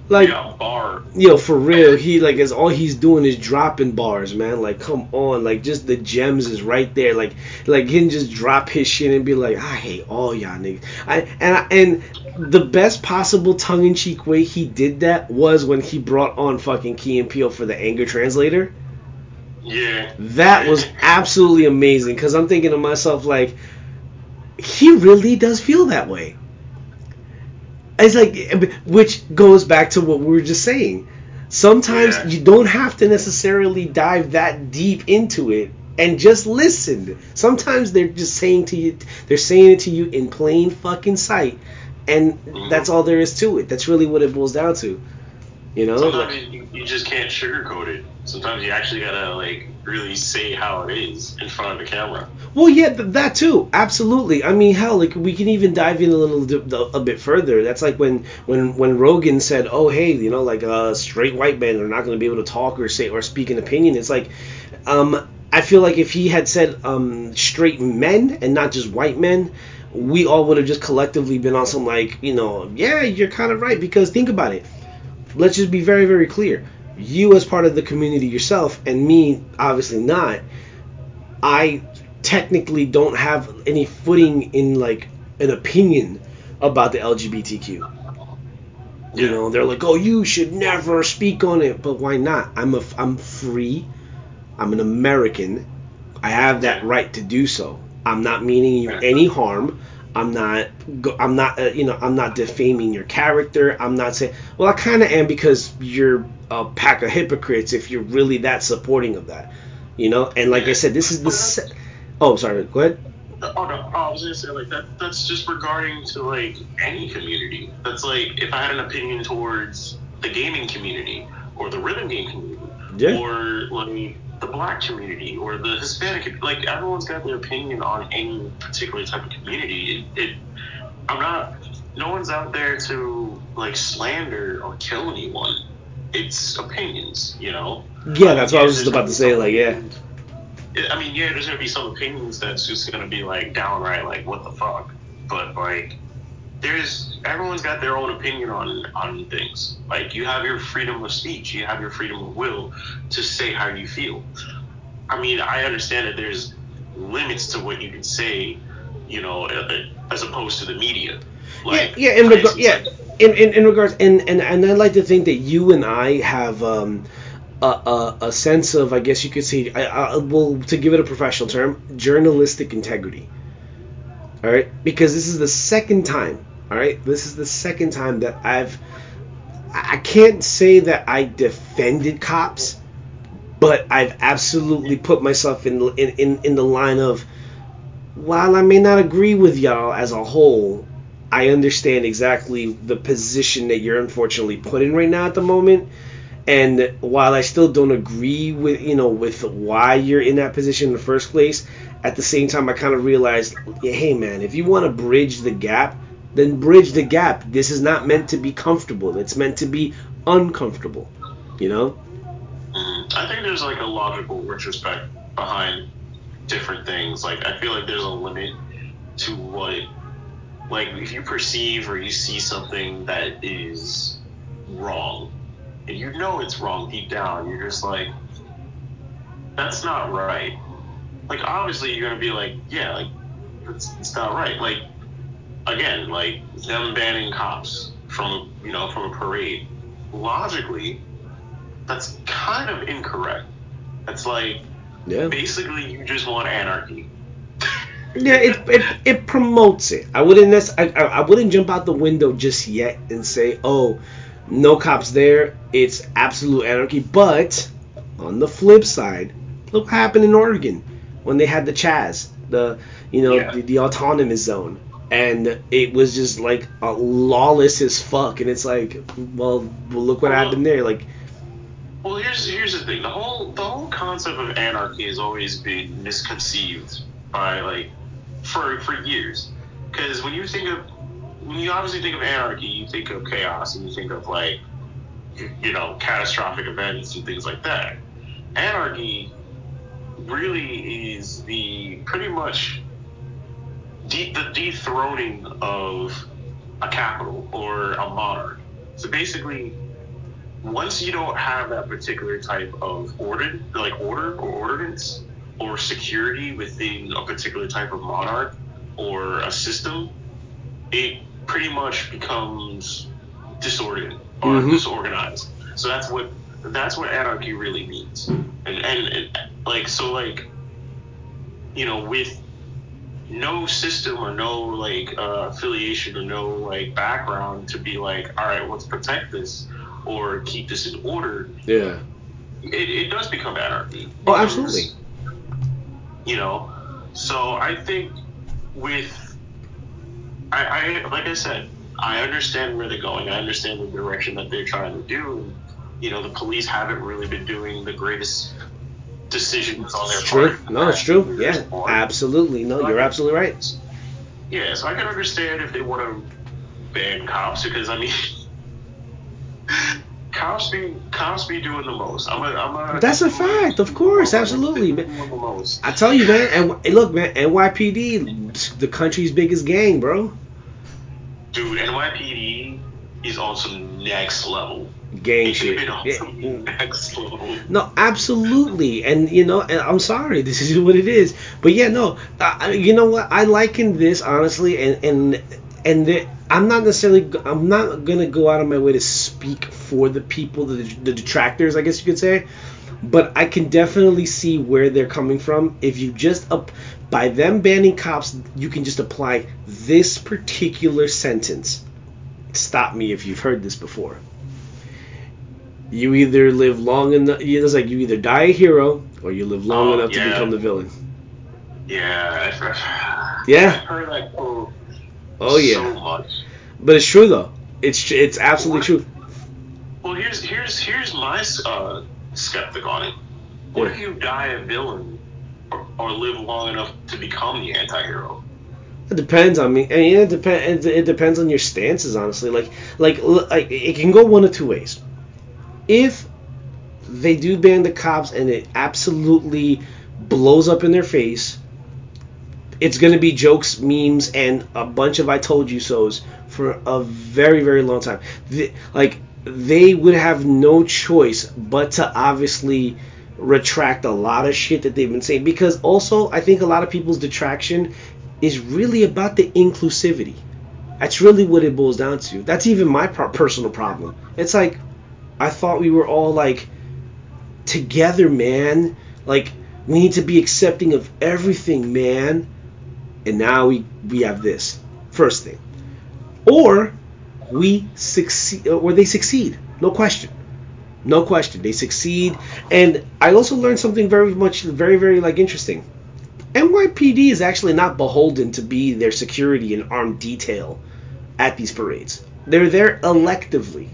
like bar. yo for real. He like is all he's doing is dropping bars man. Like come on. Like just the gems is right there. Like like he can just drop his shit and be like i hate all y'all niggas. I, and I, and the best possible tongue-in-cheek way he did that was when he brought on fucking Key and Peele for the anger translator. Yeah. that was absolutely amazing because i'm thinking to myself like he really does feel that way it's like which goes back to what we were just saying sometimes Yeah. you don't have to necessarily dive that deep into it and just listen sometimes they're just saying to you they're saying it to you in plain fucking sight and Mhm. that's all there is to it that's really what it boils down to you know Sometimes you, you just can't sugarcoat it. Sometimes you actually gotta like really say how it is in front of the camera. Well, yeah, th- that too, absolutely. I mean, hell, like we can even dive in a little a bit further. That's like when when when Rogan said, "Oh, hey, you know, like uh, straight white men are not going to be able to talk or say or speak an opinion." It's like, um, I feel like if he had said um, straight men and not just white men, we all would have just collectively been on some like, you know, yeah, you're kind of right because think about it. Let's just be very very clear. You as part of the community yourself and me obviously not. I technically don't have any footing in like an opinion about the LGBTQ. You know, they're like, "Oh, you should never speak on it." But why not? I'm a I'm free. I'm an American. I have that right to do so. I'm not meaning you any harm. I'm not I'm not uh, you know, I'm not defaming your character. I'm not saying Well, I kind of am because you're a pack of hypocrites if you're really that supporting of that. You know? And like I said, this is the se- Oh, sorry. Go ahead. Oh no, oh, I was gonna say like that. That's just regarding to like any community. That's like if I had an opinion towards the gaming community or the rhythm game community Yeah. or like the black community or the Hispanic. Like everyone's got their opinion on any particular type of community. It, it I'm not. No one's out there to like slander or kill anyone. It's opinions, you know. Yeah, that's what I was just about to say. Like, yeah. I mean, yeah, there's gonna be some opinions that's just gonna be like downright like what the fuck, but like there's everyone's got their own opinion on on things. Like you have your freedom of speech, you have your freedom of will to say how you feel. I mean, I understand that there's limits to what you can say, you know, as opposed to the media. Like, yeah, yeah, in yeah, like- in, in, in regards, and, and and I like to think that you and I have um, a, a, a sense of, I guess you could say, I, I, well, to give it a professional term, journalistic integrity. All right, because this is the second time. All right, this is the second time that I've. I can't say that I defended cops, but I've absolutely put myself in in in, in the line of while I may not agree with y'all as a whole, I understand exactly the position that you're unfortunately put in right now at the moment. And while I still don't agree with you know with why you're in that position in the first place, at the same time I kind of realized, hey man, if you want to bridge the gap, then bridge the gap. This is not meant to be comfortable. It's meant to be uncomfortable. You know? Mhm. I think there's like a logical retrospect behind different things. Like I feel like there's a limit to what, like if you perceive or you see something that is wrong, and you know it's wrong deep down, you're just like, that's not right. Like obviously you're gonna be like, yeah, like it's, it's not right. Like again, like them banning cops from you know from a parade. Logically, that's kind of incorrect. It's like Yeah. basically you just want anarchy. Yeah, it, it it promotes it. I wouldn't nec- I, I I wouldn't jump out the window just yet and say, oh, no cops there. It's absolute anarchy. But on the flip side, look what happened in Oregon when they had the Chaz, the you know Yeah. the, the autonomous zone, and it was just like a lawless as fuck. And it's like, well, well look what Well, happened there. Like, Well, here's here's the thing. The whole the whole concept of anarchy has always been misconceived by like for for years. Because when you think of when you obviously think of anarchy, you think of chaos and you think of like you, know catastrophic events and things like that. Anarchy really is the pretty much de- the dethroning of a capital or a monarch. So basically, once you don't have that particular type of order, like order or ordinance or security within a particular type of monarch or a system, it pretty much becomes disordered or Mhm. disorganized. So that's what that's what anarchy really means. And, and and like so like you know with no system or no like uh, affiliation or no like background to be like all right let's protect this or keep this in order Yeah. it, it does become anarchy Oh, absolutely. You know so i think with I, I like i said i understand where they're going i understand the direction that they're trying to do and you know the police haven't really been doing the greatest decisions on their It's true. part No, it's true. Yeah. Absolutely. Absolutely. No, you're absolutely right. Yeah, so I can understand if they want to ban cops because I mean, cops be cops be doing the most. I'm a, I'm a, That's a fact, of course, absolutely. They're doing the most. I tell you, man. And look, man. NYPD, the country's biggest gang, bro. Dude, NYPD is on some next level. Gang It shit. been Yeah. next level. No, absolutely, and you know, and I'm sorry, <laughs> this is what it is. But yeah, no, uh, you know what? I liken this honestly, and and and the, I'm not necessarily, I'm not gonna go out of my way to speak for the people, the, the detractors, I guess you could say. But I can definitely see where they're coming from. If you just up by them banning cops, you can just apply this particular sentence. Stop me if you've heard this before. You either live long enough. It's like you either die a hero or you live long Oh, enough to become the villain. Yeah, I've, <sighs> I've Yeah. heard that quote Oh so yeah. much. But it's true though. It's it's absolutely true. Well, here's here's here's my uh, skeptic on it. What if you die a villain or, or live long enough to become the anti-hero? It depends on me. I mean, it depends. It depends on your stances, honestly. Like, like, like, it can go one of two ways. If they do ban the cops and it absolutely blows up in their face, it's gonna be jokes, memes, and a bunch of "I told you so"s for a very, very long time. The, like, they would have no choice but to obviously retract a lot of shit that they've been saying because also I think a lot of people's detraction is really about the inclusivity. That's really what it boils down to. That's even my per- personal problem. It's like I thought we were all like together, man. Like we need to be accepting of everything, man. And now we we have this first thing, or we succeed, uh, or they succeed. No question. No question. They succeed. And I also learned something very much, very, very like interesting. NYPD is actually not beholden to be their security and armed detail at these parades. They're there electively.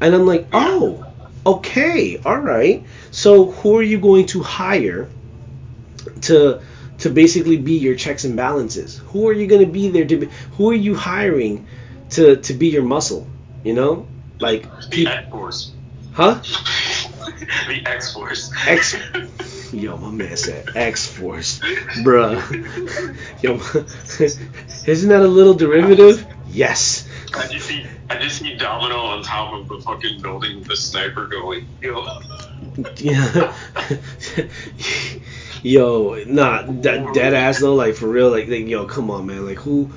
And I'm like, oh, okay, all right. So who are you going to hire to to basically be your checks and balances? Who are you going to be there to be? Who are you hiring to to be your muscle? You know, like The X Force. huh? the X Force. X. Yo, my man said X Force, bruh. Yo, <laughs> isn't that a little derivative? Yes. I just see I just see Domino on top of the fucking building with the sniper going, yo. Yeah. <laughs> <laughs> Yo, nah, that dead ass though, like for real, like, like, yo, come on, man, like who?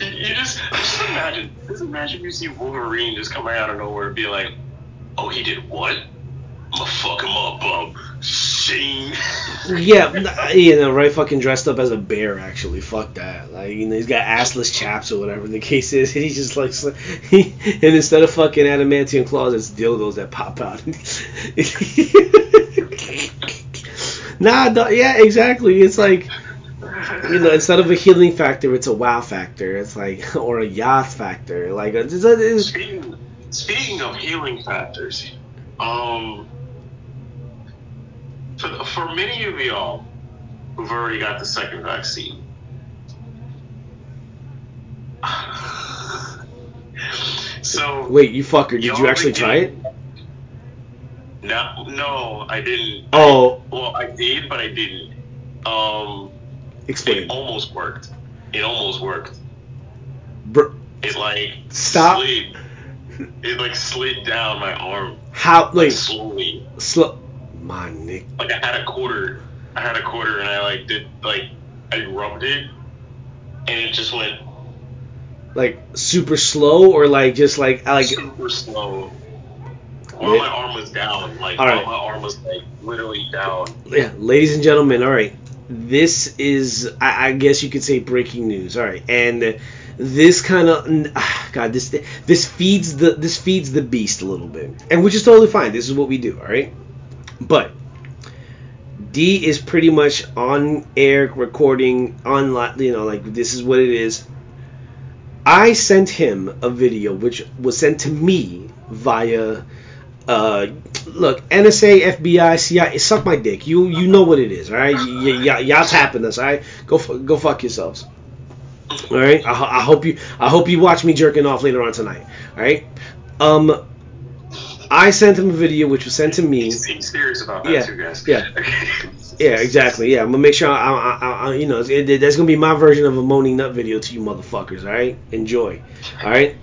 You, you just just imagine just imagine you see Wolverine just coming out of nowhere and be like, Oh he did what? I'ma fuck him up, Bob. Shane Yeah, n- you know, right? Fucking dressed up as a bear, actually. Fuck that. Like, you know, he's got assless chaps or whatever the case is. <laughs> And he's just like, he, and instead of fucking adamantium claws, it's dildos that pop out. <laughs> nah, no, yeah, exactly. It's like, you know, instead of a healing factor, it's a wow factor. It's like, <laughs> or a yas factor. Like, it's, it's, Speaking speaking of healing factors, um for, for many of y'all who've already got the second vaccine, <sighs> so wait, you fucker, did you actually try it? No, no, I didn't. Oh, Well, I did, but I didn't. Um, explain. it almost worked. It almost worked. Br- It like Stop. slid. it like slid down my arm How like slowly. slow? My Nick. Like I had a quarter, I had a quarter, and I like did like I rubbed it, and it just went Like super slow or like just like like super slow. My arm was down, like All while my arm was like literally down. yeah, ladies and gentlemen. All right, this is I, I guess you could say breaking news. All right, and this kind of ah, God this this feeds the this feeds the beast a little bit, and which is totally fine. This is what we do. All right, but Dee is pretty much on air recording on you know like this is what it is. I sent him a video which was sent to me via uh look NSA FBI CIA suck my dick you you know what it is all right y- y- y- y'all tapping us all right go f- go fuck yourselves all right I, I hope you I hope you watch me jerking off later on tonight all right um I sent him a video which was sent to me He's, he's serious about that Yeah, too, guys. yeah. <laughs> Yeah, exactly. Yeah, I'm gonna make sure I, I, I, you know, it, it- that's gonna be my version of a moaning nut video to you motherfuckers. All right, enjoy. All right.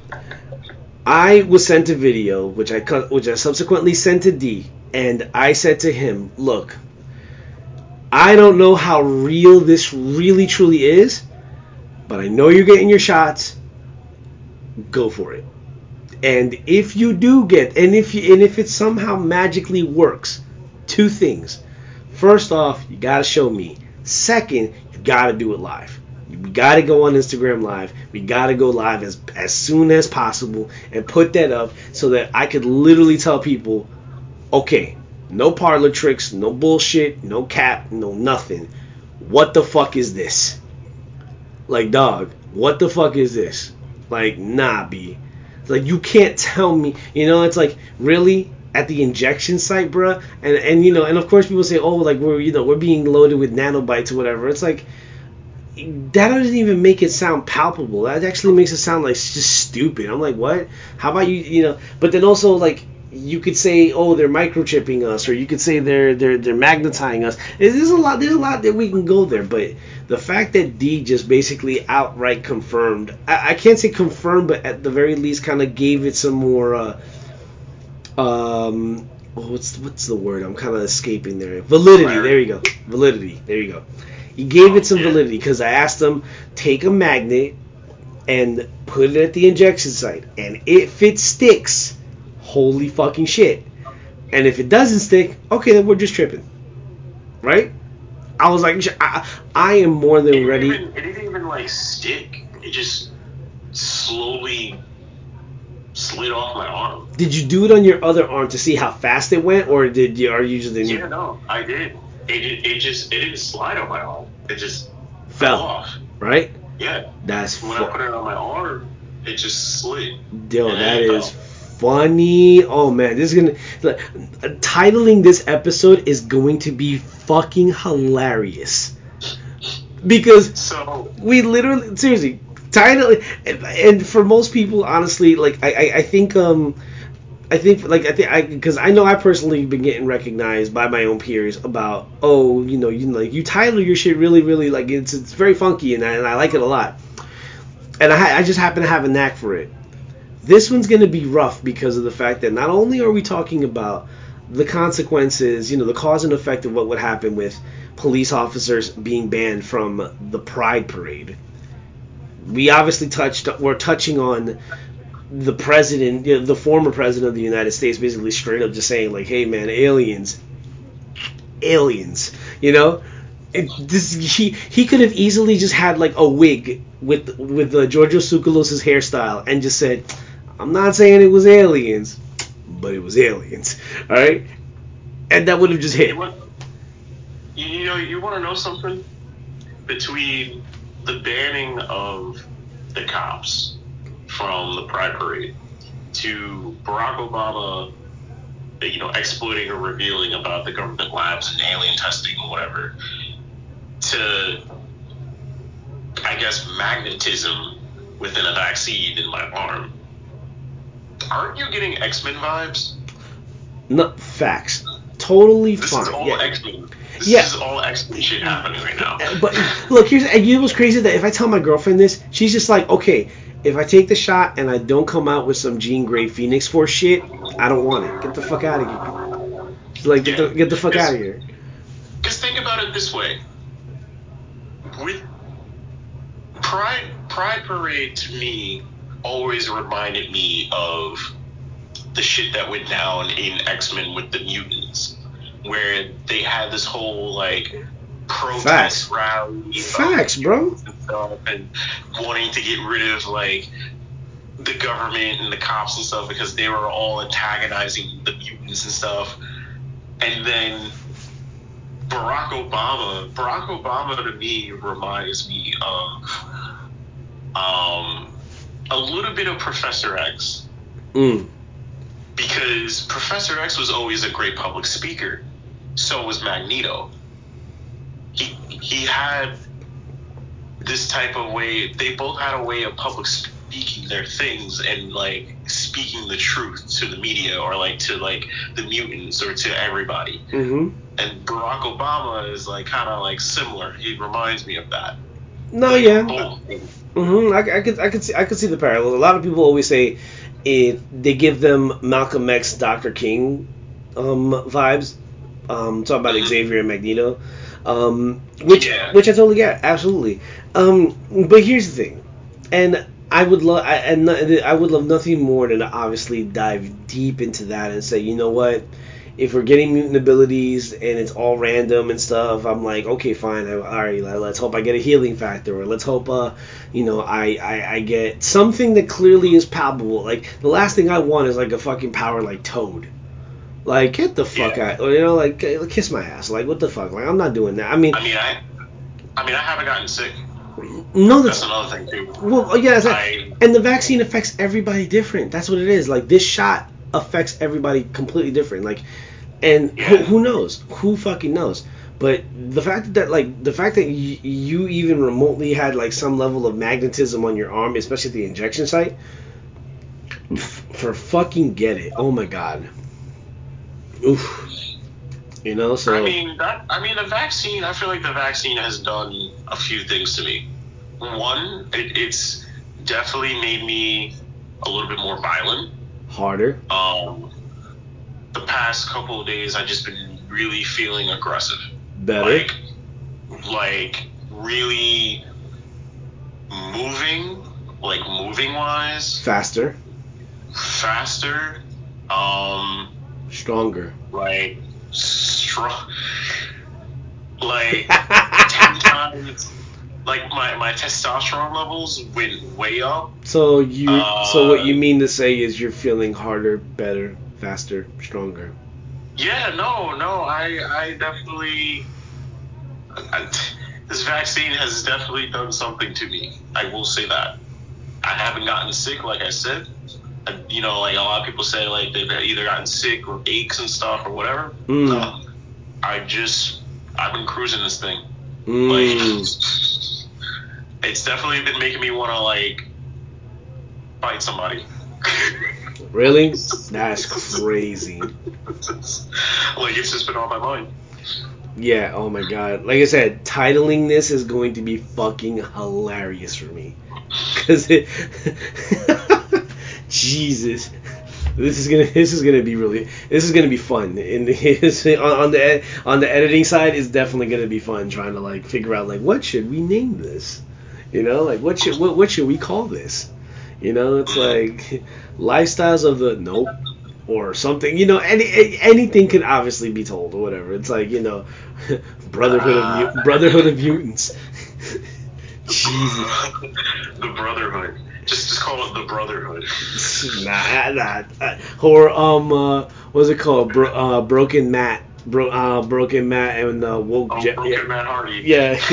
I was sent a video which I cut, which I subsequently sent to Dee, and I said to him, "Look, I don't know how real this really truly is, but I know you're getting your shots. Go for it. And if you do get, and if you, and if it somehow magically works, two things." First off, you gotta show me. Second, you gotta do it live. We gotta go on Instagram live. We gotta go live as as soon as possible and put that up so that I could literally tell people, okay, no parlor tricks, no bullshit, no cap, no nothing. What the fuck is this? Like dog, what the fuck is this? Like nah, b. Like you can't tell me. You know, it's like really at the injection site, bruh. And and you know, and of course people say, oh, like we're you know we're being loaded with nanobites or whatever. It's like that doesn't even make it sound palpable. That actually makes it sound like it's just stupid. I'm like, what? How about you? You know, but then also like you could say, oh, they're microchipping us, or you could say they're they're they're magnetizing us. There's a lot. There's a lot that we can go there, but the fact that Dee just basically outright confirmed, I, I can't say confirmed, but at the very least, kind of gave it some more. Uh, um, oh, what's what's the word? I'm kind of escaping there. Validity. There you go. Validity. There you go. He gave it oh, some validity because I asked him take a magnet and put it at the injection site, and if it sticks, holy fucking shit. And if it doesn't stick, okay, then we're just tripping, right? I was like, I, I am more than didn't, ready. even, it didn't even like stick. It just slowly slid off my arm. Did you do it on your other arm to see how fast it went, or did you? Are you didn't Yeah, no, I did. It, it, just it didn't slide on my arm. It just fell fell off. right? Yeah. That's When fu- I put it on my arm, it just slid. Yo, And that is fell. funny. Oh man, this is gonna like, titling this episode is going to be fucking hilarious because So we literally seriously title and, and for most people honestly like I, I I think um I think like I think I because I know I personally been getting recognized by my own peers about oh you know you like you title your shit really really like it's it's very funky and I, and I like it a lot and I I just happen to have a knack for it. This one's gonna be rough because of the fact that not only are we talking about the consequences, you know, the cause and effect of what would happen with police officers being banned from the Pride Parade. We obviously touched. We're touching on the president, you know, the former president of the United States, basically straight up just saying like, "Hey, man, aliens, aliens," you know. It, this he he could have easily just had like a wig with with uh, Giorgio Tsoukalos's hairstyle and just said, "I'm not saying it was aliens, but it was aliens." All right, and that would have just hit. you, you know you want to know something between the banning of the cops from the Pride Parade to Barack Obama, you know, exploiting or revealing about the government labs and alien testing or whatever, to I guess magnetism within a vaccine in my arm. Aren't you getting X Men vibes? No facts, totally This fine. is all yeah. X Men. This Yeah. is all X Men shit happening right now. But look, here's and you know what's crazy that if I tell my girlfriend this, she's just like, okay, if I take the shot and I don't come out with some Jean Grey Phoenix Force shit, I don't want it. Get the fuck out of here. It's like get the get the fuck out of here. Because think about it this way: with Pride, Pride Parade to me always reminded me of the shit that went down in X Men with the mutants, where they had this whole like protest Facts. rally, Facts, bro. and stuff, and wanting to get rid of like the government and the cops and stuff because they were all antagonizing the mutants and stuff. And then Barack Obama, Barack Obama to me reminds me of um, a little bit of Professor X Mm. because Professor X was always a great public speaker. So was Magneto. He he had this type of way. They both had a way of public speaking their things and like speaking the truth to the media or like to like the mutants or to everybody. Mhm. And Barack Obama is like kind of like similar. He reminds me of that. No, yeah. Both. hmm I, I could I could see I could see the parallel. A lot of people always say it they give them Malcolm X, Dr. King um, vibes. Um, talk about Xavier and Magneto, um, which Yeah. which I totally get, absolutely. Um, but here's the thing, and I would love I, and I would love nothing more than to obviously dive deep into that and say, you know what, if we're getting mutant abilities and it's all random and stuff, I'm like, okay, fine. I, all right, let- let's hope I get a healing factor, or let's hope, uh, you know, I, I I get something that clearly is palpable. Like the last thing I want is like a fucking power like Toad. Like get the fuck Yeah. out, you know, like kiss my ass. Like what the fuck? Like I'm not doing that. I mean, I mean, I, I mean, I haven't gotten sick. no, That's that's another thing too. well, oh, yeah, it's like- I- and the vaccine affects everybody different. That's what it is. Like this shot affects everybody completely different. Like, and who, who knows? Who fucking knows? But the fact that like the fact that y- you even remotely had like some level of magnetism on your arm, especially at the injection site, f- for fucking get it. Oh my god. Oof. You know, so I mean that. I mean the vaccine. I feel like the vaccine has done a few things to me. One, it, it's definitely made me a little bit more violent. harder. Um, the past couple of days, I've just been really feeling aggressive. Better. Like, like really moving, like moving wise, faster. faster. Um, Stronger. like strong, like <laughs> ten times. Like my, my testosterone levels went way up. So you so what you Uh, mean to say is you're feeling harder, better, faster, stronger. Yeah, no, no, I I definitely. I, this vaccine has definitely done something to me. I will say that. I haven't gotten sick, like I said. You know, like a lot of people say, like they've either gotten sick or aches and stuff or whatever. Mm. No, I just I've been cruising this thing. Mm. Like, it's definitely been making me want to like fight somebody. <laughs> Really? That's crazy. like it's just been on my mind. Yeah, oh my god. Like I said, titling this is going to be fucking hilarious for me. Cuz it <laughs> Jesus. This is gonna this is gonna be really this is gonna be fun. And <laughs> it's, on, on the ed- on the editing side it's definitely gonna be fun trying to like figure out like what should we name this? You know like what should what, what should we call this? You know it's like lifestyles of the nope or something you know any anything can obviously be told or whatever. It's like you know <laughs> brotherhood of Mu- ah. brotherhood of mutants. <laughs> Jesus. The Brotherhood. Just just call it the Brotherhood. <laughs> nah, nah, nah. Or um, uh, what's it called? Bro, uh, Broken Matt, bro, uh, Broken Matt and uh, woke. Oh, Je- Broken yeah. Matt Hardy. yeah. <laughs>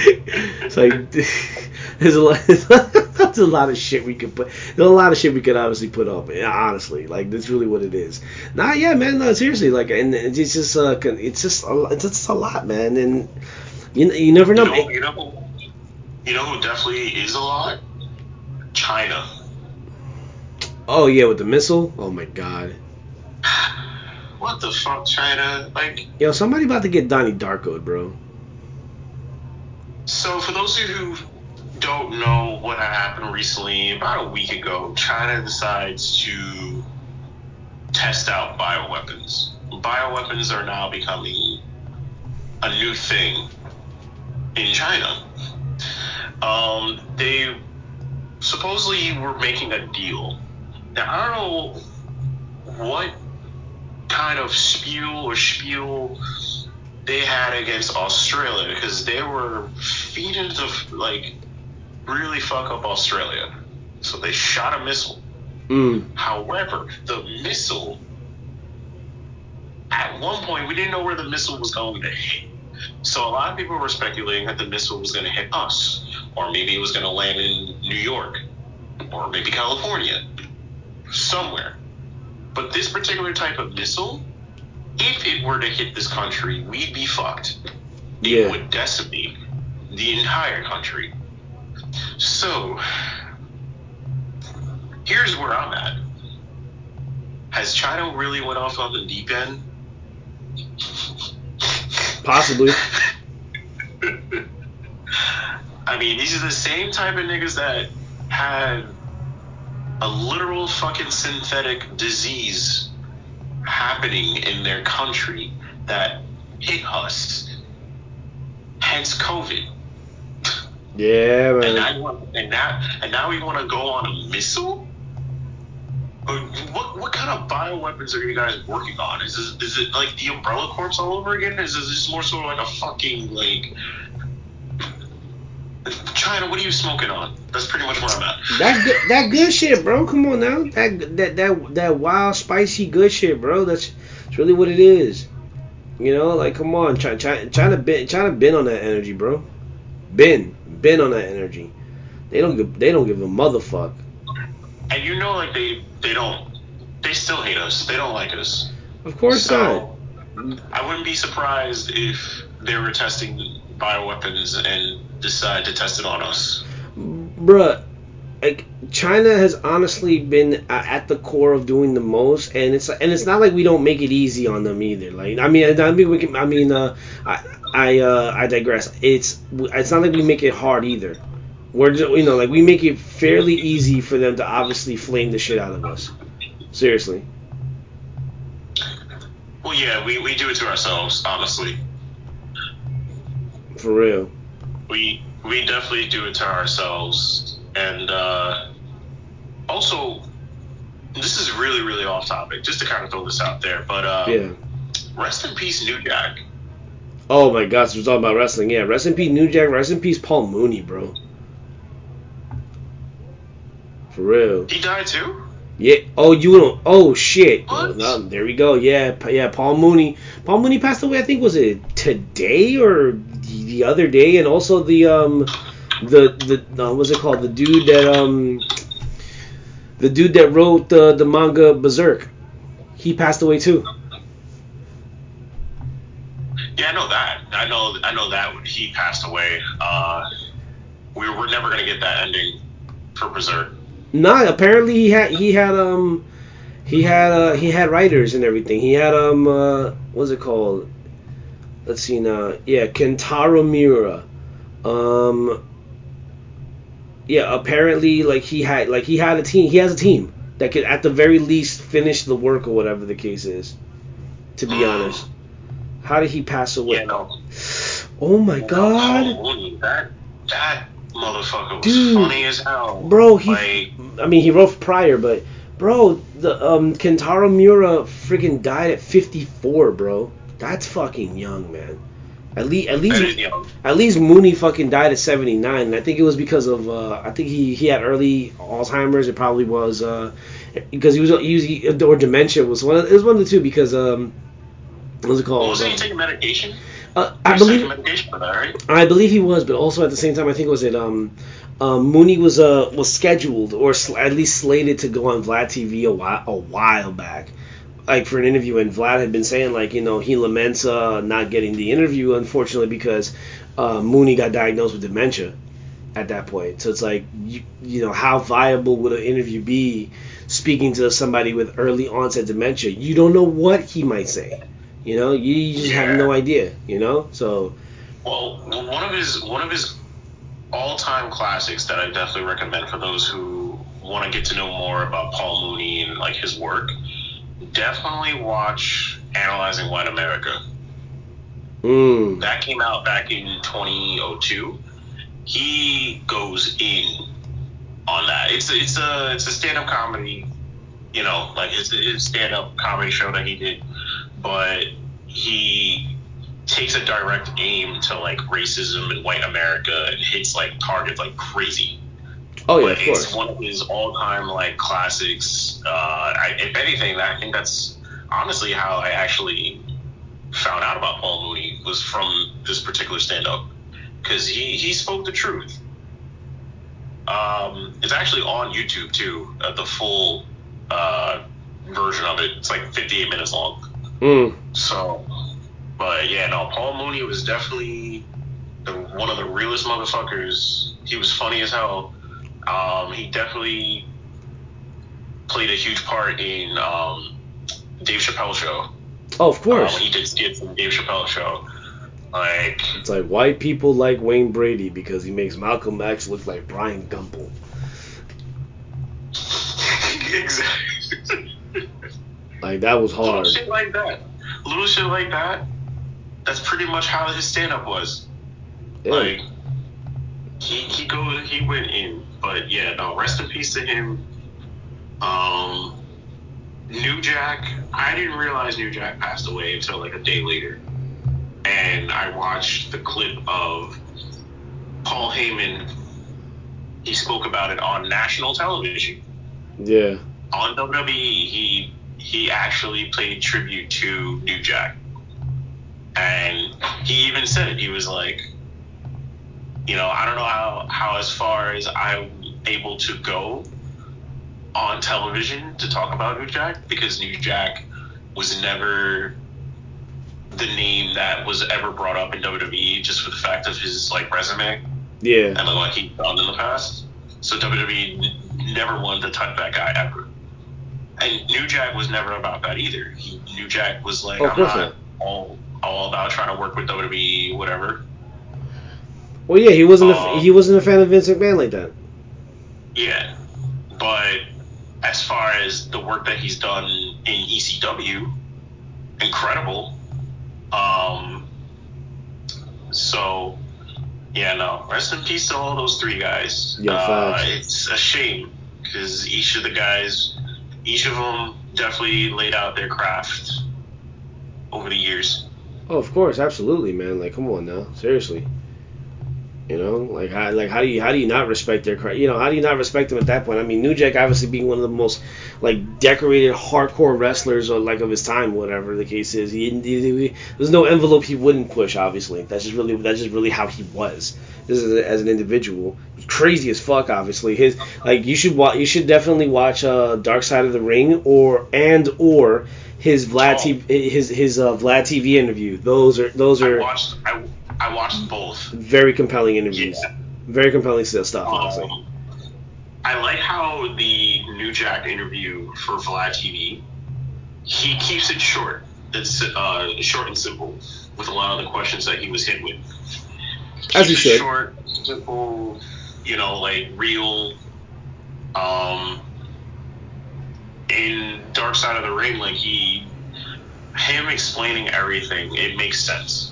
it's like <laughs> there's a lot. There's a lot of shit we could put. There's a lot of shit we could obviously put up. Honestly, like that's really what it is. Nah, yeah, man. No, seriously, like, and it's just uh, it's just a, it's just a lot, man. And you you never know. You know, you know, you know who definitely is a lot? China. Oh yeah, with the missile. Oh my god. What the fuck, China? Like, Yo, somebody about to get Donnie Darkoed, bro. so for those of you who don't know what happened recently, about a week ago, China decides to test out bioweapons. Bioweapons are now becoming a new thing in China. Um, they supposedly we're making a deal. Now, I don't know what kind of spew or spiel they had against Australia because they were feeding to like really fuck up Australia. So they shot a missile. Mm. However, the missile at one point we didn't know where the missile was going to hit. So a lot of people were speculating that the missile was going to hit us, or maybe it was going to land in New York, or maybe California, somewhere. But this particular type of missile, if it were to hit this country, we'd be fucked. It Yeah. would decimate the entire country. So, here's where I'm at. Has China really went off on the deep end? Possibly. <laughs> I mean, these are the same type of niggas that had a literal fucking synthetic disease happening in their country that hit us. Hence COVID. Yeah, And man. now, want, and now, and now we want to go on a missile. What what kind of bioweapons are you guys working on? Is this, is it like the Umbrella Corps all over again? Is this more sort of like a fucking like China? What are you smoking on? That's pretty much where I'm at. That good, that good shit, bro. Come on now. That that that that wild, spicy, good shit, bro. That's, that's really what it is. You know, like come on, China, China, China been China been on that energy, bro. Been been on that energy. They don't give they don't give a motherfuck. And you know, like they they don't they still hate us. They don't like us. Of course so I wouldn't be surprised if they were testing bioweapons and decide to test it on us. bruh. Like China has honestly been at the core of doing the most, and it's and it's not like we don't make it easy on them either. Like I mean, I mean, we can, I mean, uh, I I uh, I digress. It's it's not like we make it hard either. We're just, you know like we make it fairly easy for them to obviously flame the shit out of us. Seriously. Well, yeah, we, we do it to ourselves, honestly. For real. We we definitely do it to ourselves, and uh, also, this is really really off topic. Just to kind of throw this out there, but uh, Yeah. rest in peace, New Jack. Oh my gosh, we're talking about wrestling. Yeah, rest in peace, New Jack. Rest in peace, Paul Mooney, bro. For real. He died too. Yeah. Oh, you don't. Oh shit. Oh, What? no, there we go. Yeah. Yeah. Paul Mooney. Paul Mooney passed away. I think was it today or the the other day, and also the um the the uh, what's it called? The dude that um the dude that wrote the the manga Berserk. He passed away too. Yeah, I know that. I know. I know that he passed away. Uh, we we're never gonna get that ending for Berserk. Nah, apparently he had he had um he had uh he had writers and everything. He had um uh what's it called? Let's see now. Yeah, Kentaro Miura. Um yeah, apparently like he had like he had a team. He has a team that could at the very least finish the work or whatever the case is. To be honest. How did he pass away? Yeah, no. Oh my god. Paul Mooney, that that motherfucker was Dude. funny as hell. Bro, he Like, I mean, he wrote Pryor, but bro, the um Kentaro Miura freaking died at 54, bro. That's fucking young, man. At least, at least, at least Mooney fucking died at 79. And I think it was because of, uh, I think he he had early Alzheimer's. It probably was uh because he was he was or dementia was one. Of, it was one of the two because um, what was it called? Wasn't he taking medication? uh, I believe taking medication for that, right? I believe he was, but also at the same time, I think was it um, um Mooney was uh was scheduled or sl- at least slated to go on Vlad TV a while a while back, like for an interview, and Vlad had been saying like you know he laments uh not getting the interview unfortunately because uh, Mooney got diagnosed with dementia at that point. So it's like you you know how viable would an interview be speaking to somebody with early onset dementia? You don't know what he might say. You know, you just have no idea. You know, so Well, one of his one of his all-time classics that I definitely recommend for those who want to get to know more about Paul Mooney and like his work. Definitely watch Analyzing White America. Mm. That came out back in 2002. He goes in on that. It's a, it's a it's a stand-up comedy, you know, like it's a stand-up comedy show that he did, but he takes a direct aim to like racism in white America and hits like targets like crazy. Oh yeah, But of course. it's one of his all-time like classics. Uh, I, if anything, I think that's honestly how I actually found out about Paul Mooney was from this particular stand-up because he he spoke the truth. Um, it's actually on YouTube too, uh, the full uh, version of it. It's like 58 minutes long. Mm. So, but yeah, no, Paul Mooney was definitely the, one of the realest motherfuckers. He was funny as hell. Um, he definitely played a huge part in um, Dave Chappelle show. Oh, of Uh, course. when he did skits in Dave Chappelle show. Like, It's like white people like Wayne Brady because he makes Malcolm X look like Bryant Gumbel. <laughs> exactly. Like that was hard. Little shit like that. Little shit like that. That's pretty much how his stand up was. Yeah. Like he he go he went in, but yeah, no. Rest in peace to him. Um, New Jack. I didn't realize New Jack passed away until like a day later, and I watched the clip of Paul Heyman. He spoke about it on national television yeah. on WWE. He he actually played tribute to New Jack, and he even said it. He was like, you know, I don't know how how as far as I'm able to go on television to talk about New Jack because New Jack was never the name that was ever brought up in WWE just for the fact of his like resume Yeah. and like what he'd done in the past. So WWE n- never wanted to touch that guy ever. And New Jack was never about that either. He, New Jack was like, Oh, I'm not. all all about trying to work with WWE, whatever. Well, yeah, he wasn't. A, Um, he wasn't a fan of Vince McMahon like that. Yeah, but as far as the work that he's done in ECW, incredible. Um, so yeah, no. Rest in peace to all those three guys. Yeah, uh, it's a shame because each of the guys, each of them definitely laid out their craft over the years. Oh, of course, absolutely, man. Like, come on now, seriously. You know, like how like how do you how do you not respect their you know how do you not respect them at that point? I mean, New Jack obviously being one of the most like decorated hardcore wrestlers or like of his time, whatever the case is. He, he, he- there's no envelope he wouldn't push. Obviously, that's just really that's just really how he was. This is as an individual, crazy as fuck. Obviously, his like you should watch you should definitely watch uh, Dark Side of the Ring or and or his Vlad Oh. TV, his his uh, Vlad TV interview. Those are those I are watched. I, I watched both. very compelling interviews. Yeah. Very compelling stuff, honestly. Um, I like how the New Jack interview for Vlad TV, he keeps it short. It's uh, short and simple with a lot of the questions that he was hit with. As he Keeps should. short, simple, you know, like real. Um, in Dark Side of the Ring, like he, him explaining everything, it makes sense.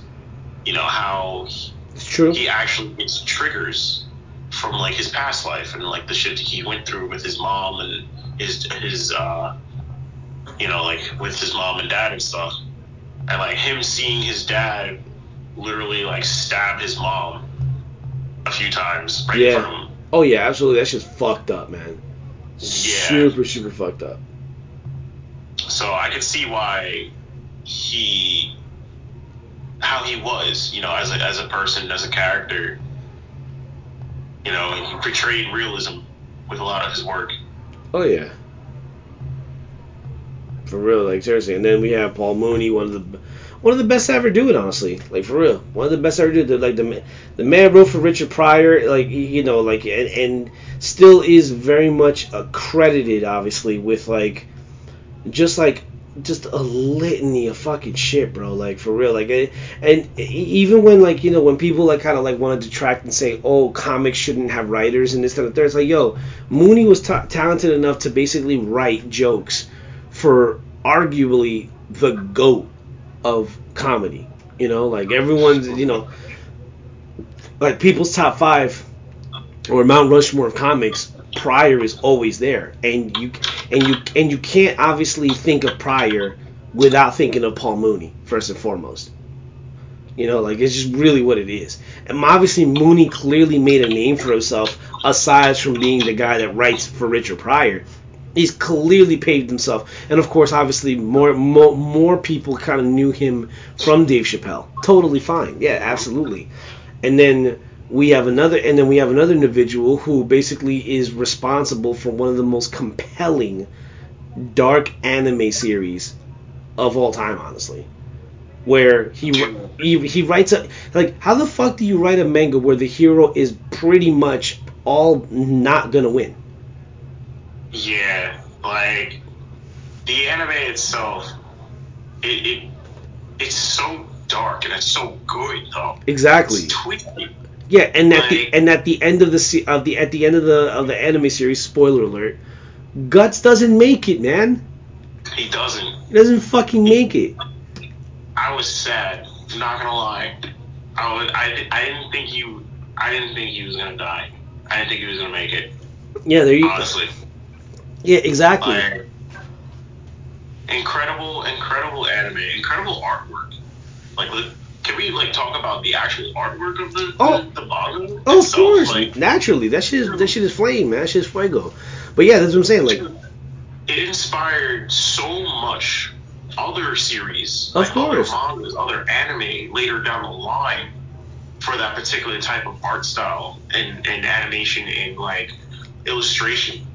You know how It's true. he actually gets triggers from like his past life and like the shit that he went through with his mom and his his uh you know like with his mom and dad and stuff and like him seeing his dad literally like stab his mom a few times right Yeah. in front of him Oh yeah, absolutely. That's just fucked up, man. Yeah. Super, super fucked up. so i can see why he how he was you know as a, as a person as a character you know he portrayed realism with a lot of his work Oh yeah. For real, like seriously. And then we have Paul Mooney, one of the one of the best to ever do it, honestly. Like for real, one of the best to ever do it. Like the the man wrote for Richard Pryor, like you know, like and, and still is very much accredited, obviously, with like just like just a litany of fucking shit, bro. Like for real, like and even when like you know when people like kind of like want to detract and say, oh, comics shouldn't have writers and this and that, it's like, yo, Mooney was ta talented enough to basically write jokes for arguably the goat of comedy. You know, like everyone's, you know, like people's top five or Mount Rushmore of comics. Pryor is always there, and you and you and you can't obviously think of Pryor without thinking of Paul Mooney first and foremost. You know, like it's just really what it is. And obviously Mooney clearly made a name for himself aside from being the guy that writes for Richard Pryor. He's clearly paved himself, and of course, obviously, more more, more people kind of knew him from Dave Chappelle. Totally fine, yeah, absolutely. And then we have another and then we have another individual who basically is responsible for one of the most compelling dark anime series of all time honestly. Where he he, he writes a like how the fuck do you write a manga where the hero is pretty much all not gonna win? Yeah like the anime itself it, it it's so dark and it's so good though. Exactly. It's twisted yeah, and at the and at the end of the of the at the end of the of the anime series, spoiler alert, Guts doesn't make it, man. He doesn't. He doesn't fucking make it. I was sad. Not gonna lie. I was. I, I didn't think he. I didn't think he was gonna die. I didn't think he was gonna make it. Yeah, there you. Go. Honestly. Yeah, exactly. Like, incredible, incredible anime, incredible artwork. Like can we like talk about the actual artwork of the oh, the, the manga? Oh, itself? of course, like, naturally. That shit is that shit is flame, man. That shit is fuego. But yeah, that's what I'm saying. Like, it inspired so much other series, of like course, other mangas, other anime later down the line for that particular type of art style and, and animation and like illustration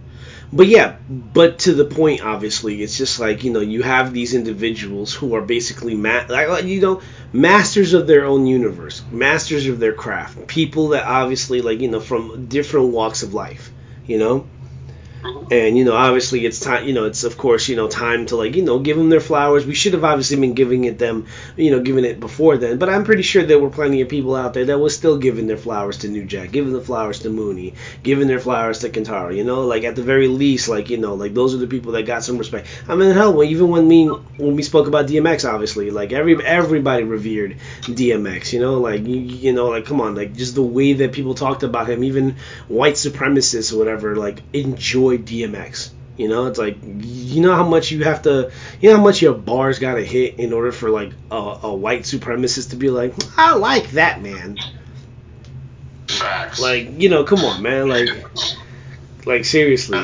but yeah, but to the point, obviously, it's just like you know you have these individuals who are basically ma- like you know masters of their own universe, masters of their craft, people that obviously like you know from different walks of life, you know. And you know, obviously, it's time. You know, it's of course, you know, time to like, you know, give them their flowers. We should have obviously been giving it them, you know, giving it before then. But I'm pretty sure there were plenty of people out there that was still giving their flowers to New Jack, giving the flowers to Mooney, giving their flowers to Kentaro. You know, like at the very least, like you know, like those are the people that got some respect. I mean, hell, even when me when we spoke about DMX, obviously, like every everybody revered DMX. You know, like you, you know, like come on, like just the way that people talked about him, even white supremacists or whatever, like enjoy DMX. You know, it's like you know how much you have to, you know how much your bars got to hit in order for like a, a, white supremacist to be like, I like that man. Facts. Like you know, come on, man. Like, like seriously.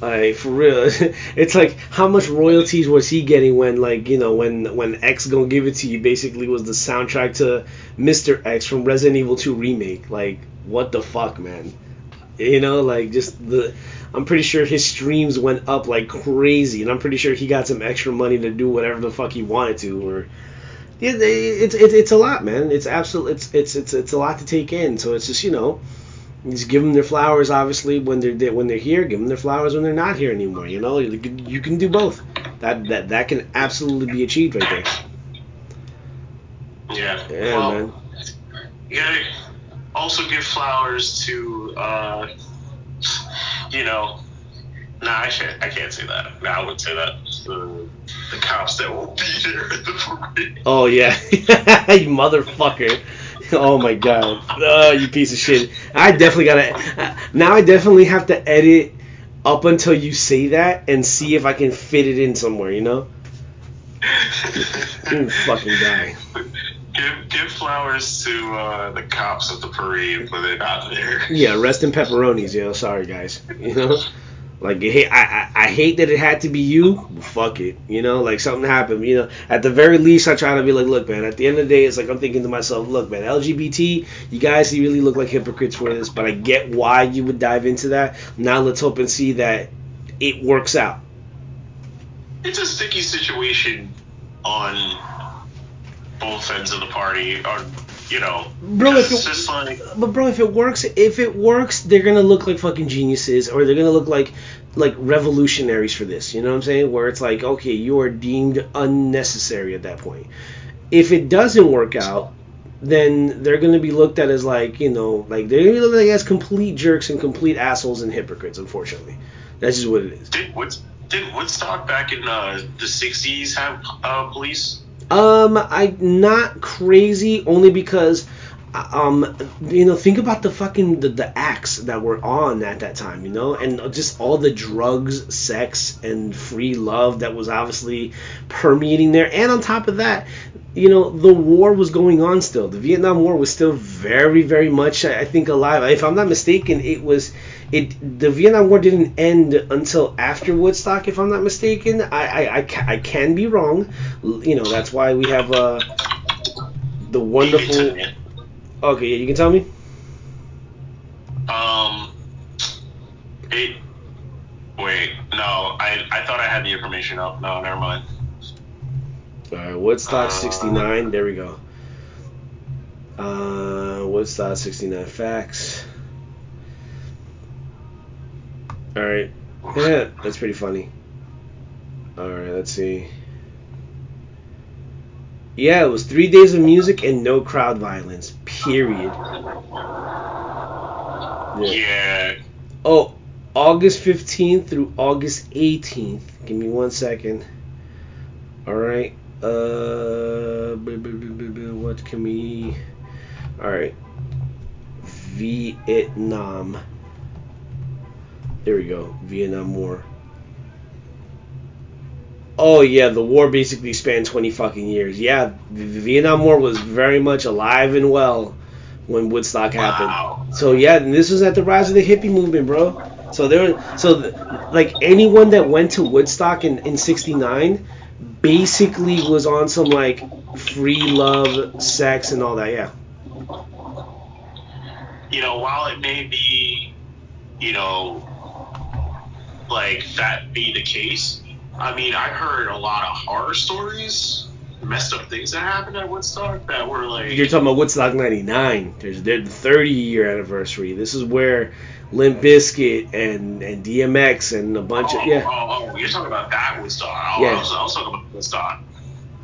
Like for real, <laughs> it's like how much royalties was he getting when like you know when when X gonna give it to you basically was the soundtrack to Mr. X from Resident Evil 2 remake. Like what the fuck, man? You know, like just the I'm pretty sure his streams went up like crazy, and I'm pretty sure he got some extra money to do whatever the fuck he wanted to. Or it, it's it's it's a lot, man. It's absolute. It's it's it's it's a lot to take in. So it's just you know, just give them their flowers. Obviously, when they're when they're here, give them their flowers when they're not here anymore. You know, you can, you can do both. That that that can absolutely be achieved right there. Yeah. Yeah, well, man. You gotta also give flowers to. Uh, you know, nah, I can't. I can't say that. Nah, I wouldn't say that. The, the cops that will be there at the parade. Oh yeah, <laughs> you motherfucker. Oh my god. Oh, you piece of shit. I definitely gotta. Now I definitely have to edit up until you say that and see if I can fit it in somewhere. You know. <laughs> you fucking die give give flowers to uh, the cops at the parade when they're not there. Yeah, rest in pepperonis, yo. Sorry, guys. You know, like I, I I hate that it had to be you. Fuck it, you know. Like something happened, you know. At the very least, I try to be like, look, man. At the end of the day, it's like I'm thinking to myself, look, man. LGBT, you guys, you really look like hypocrites for this, but I get why you would dive into that. Now let's hope and see that it works out. It's a sticky situation on both ends of the party, are you know, Bro, if it- like But bro, if it works, if it works, they're gonna look like fucking geniuses, or they're gonna look like like revolutionaries for this. You know what I'm saying? Where it's like, okay, you are deemed unnecessary at that point. If it doesn't work out, then they're gonna be looked at as like, you know, like they're gonna be looked at as complete jerks and complete assholes and hypocrites. Unfortunately, that's just what it is. did Woodstock back in uh, the '60s have uh, police? Um, I not crazy only because, um, you know, think about the fucking the, the acts that were on at that time, you know, and just all the drugs, sex, and free love that was obviously permeating there. And on top of that, you know, the war was going on still. The Vietnam War was still very, very much, I think, alive. If I'm not mistaken, it was. It the Vietnam War didn't end until after Woodstock, if I'm not mistaken. I I, I, ca- I can be wrong. You know that's why we have uh the wonderful. Okay, yeah, you can tell me. Um, it. Wait, no, I I thought I had the information up. No, never mind. All right, Woodstock Uh, '69. There we go. Uh, Woodstock '69 facts. All right, yeah, that's pretty funny. All right, let's see. Yeah, it was three days of music and no crowd violence. Period. Yeah. Oh, August 15th through August 18th. Give me one second. All right. Uh, what can we? All right. Vietnam. There we go. Vietnam War. Oh yeah, the war basically spanned 20 fucking years. Yeah, the the Vietnam War was very much alive and well when Woodstock happened. Wow. So yeah, and this was at the rise of the hippie movement, bro. So there, so th- like anyone that went to Woodstock in in '69, basically was on some like free love, sex, and all that. Yeah. You know, while it may be, you know, like that be the case, I mean, I heard a lot of horror stories, messed up things that happened at Woodstock that were like. You're talking about Woodstock '99. There's their 30 year anniversary. This is where Limp Bizkit and and DMX and a bunch oh, of yeah. oh, oh, you're talking about that Woodstock. Oh, Yeah. I, was, I was talking about Woodstock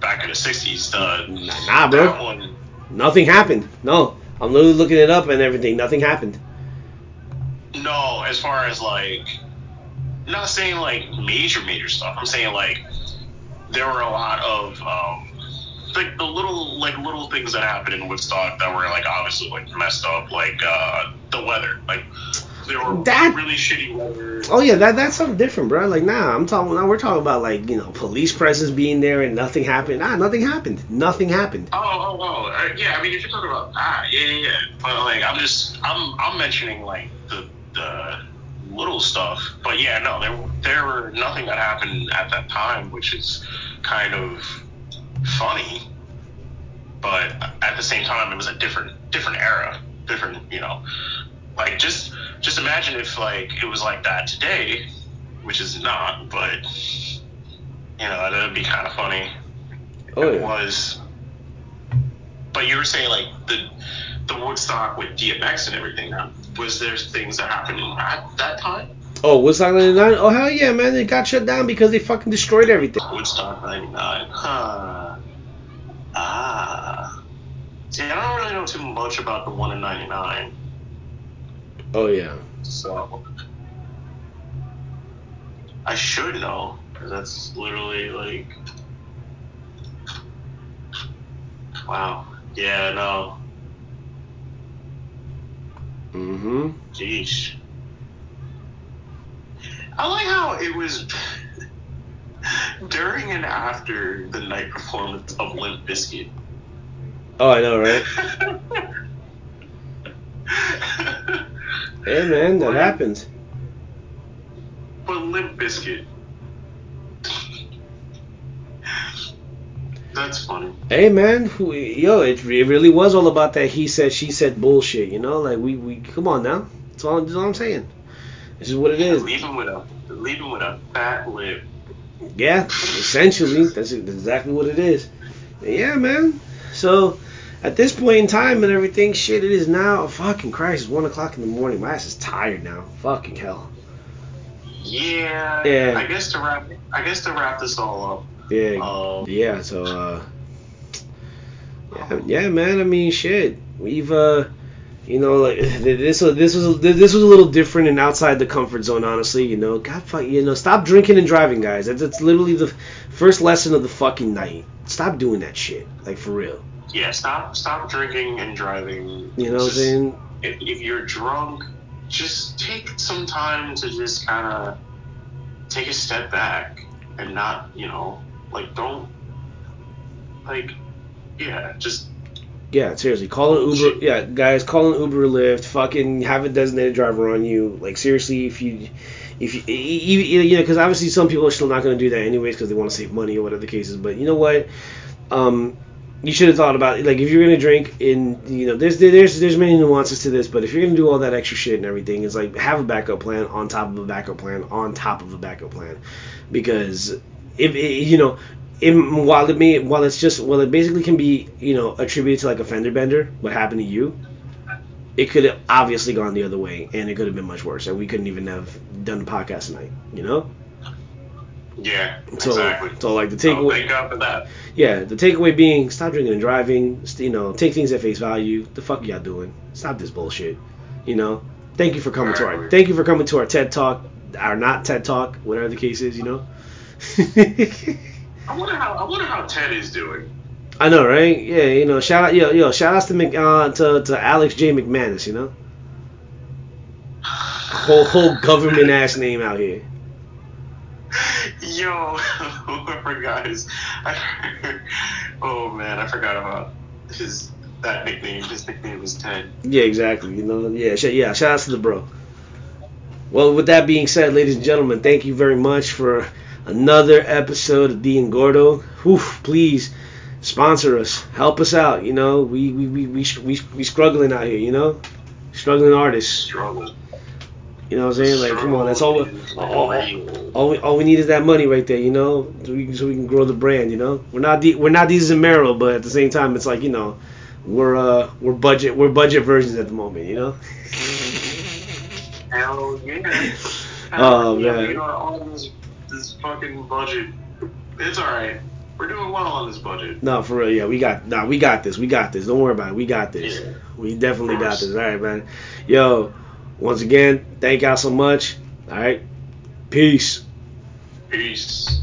back in the 60s. The, Nah, nah, bro. One. Nothing happened. No, I'm literally looking it up and everything. Nothing happened. No, as far as like, not saying like major major stuff. I'm saying like there were a lot of um, like the little like little things that happened in Woodstock that were like obviously like messed up, like uh, the weather. Like there were That- really shitty weather. Oh yeah, that that's something different, bro. Like nah, I'm talking. Now we're talking about like you know police presence being there and nothing happened. Nah, nothing happened. Nothing happened. Oh, oh, oh, uh, yeah. I mean, if you're talking about that, yeah, yeah, yeah. But like, I'm just, I'm, I'm mentioning like the, the little stuff. But yeah, no, there, there were nothing that happened at that time, which is kind of funny. But at the same time, it was a different, different era, different, you know. Like just, just imagine if like it was like that today, which is not, but you know, that'd be kind of funny Oh it was. But you were saying like the the Woodstock with DMX and everything. Now, was there things that happened at that time? Oh, Woodstock '99. Oh hell yeah, man! It got shut down because they fucking destroyed everything. Woodstock '99. Huh. Ah. See, I don't really know too much about the one in '99. Oh yeah. So I should know because that's literally like. Wow. Yeah. No. Mm-hmm. Jeez. I like how it was during and after the night performance of Limp Bizkit. Oh, I know, right? <laughs> Hey man, that happens. But Limp Bizkit. That's funny. Hey man, who, yo, it, it really was all about that he said she said bullshit. You know, like we we come on now. That's all, that's all I'm saying. This is what it is. Leaving with a leaving with a fat lip. Yeah, essentially, that's exactly what it is. Yeah, man. So, at this point in time and everything, shit, it is now fucking Christ. It's one o'clock in the morning. My ass is tired now. Fucking hell. Yeah. Yeah. I guess to wrap. I guess to wrap this all up. Yeah. Um, Yeah. So, uh, yeah, yeah, man. I mean, shit. We've, uh, you know, like <laughs> this was this was this was a little different and outside the comfort zone. Honestly, you know, God, fuck, you know, stop drinking and driving, guys. That's, that's literally the first lesson of the fucking night. Stop doing that shit, like for real. Yeah. Stop. Stop drinking and driving. You know what I'm saying? If, if you're drunk, just take some time to just kind of take a step back and not, you know, like don't, like, yeah, just Yeah, seriously, call an Uber. Yeah, guys, call an Uber or Lyft. Fucking have a designated driver on you. Like seriously, if you, if you, you, you know, because obviously some people are still not going to do that anyways because they want to save money or whatever the case is. But you know what? Um, you should have thought about it. Like if you're gonna drink, in you know, there's there's there's many nuances to this, but if you're gonna do all that extra shit and everything, it's like have a backup plan on top of a backup plan on top of a backup plan, because if it, you know. It, while it may, while it's just, well, it basically can be, you know, attributed to like a fender bender, what happened to you. It could have obviously gone the other way, and it could have been much worse, and we couldn't even have done the podcast tonight, you know. yeah, So, exactly. so like the Oh, takeaway, thank God for that. yeah, the takeaway being stop drinking and driving. You know, take things at face value. The fuck y'all doing? Stop this bullshit. You know. Thank you for coming to our. Right. Thank you for coming to our TED Talk, our not TED Talk, whatever the case is. You know. <laughs> I wonder how I wonder how Ted is doing. I know, right? Yeah, you know. Shout out, yo, yo. Shout outs to Mc, uh, to to Alex J McManus. You know. Whole whole <laughs> government ass name out here. Yo, <laughs> I forgot his. I, oh man, I forgot about his that nickname. His nickname was Ted. Yeah, exactly. You know, yeah, sh- yeah. Shout out to the bro. Well, with that being said, ladies and gentlemen, thank you very much for another episode of Dee and Gordo. Whew, please sponsor us, help us out. You know, we we we we we, we struggling out here. You know, struggling artists. Struggle. You know what I'm saying? Like, come on, that's all. All, all, we, all we need is that money right there. You know, so we, so we can grow the brand. You know, we're not the, we're not these Zamero, but at the same time, it's like you know, we're uh we're budget we're budget versions at the moment. You know. Hell yeah. <laughs> Oh, yeah, man. We are on this this fucking budget. It's all right. We're doing well on this budget. No, for real, yeah, we got, nah, we got this, we got this. Don't worry about it, we got this. Yeah. We definitely got this. All right, man. Yo, once again, thank y'all so much. All right, peace. Peace.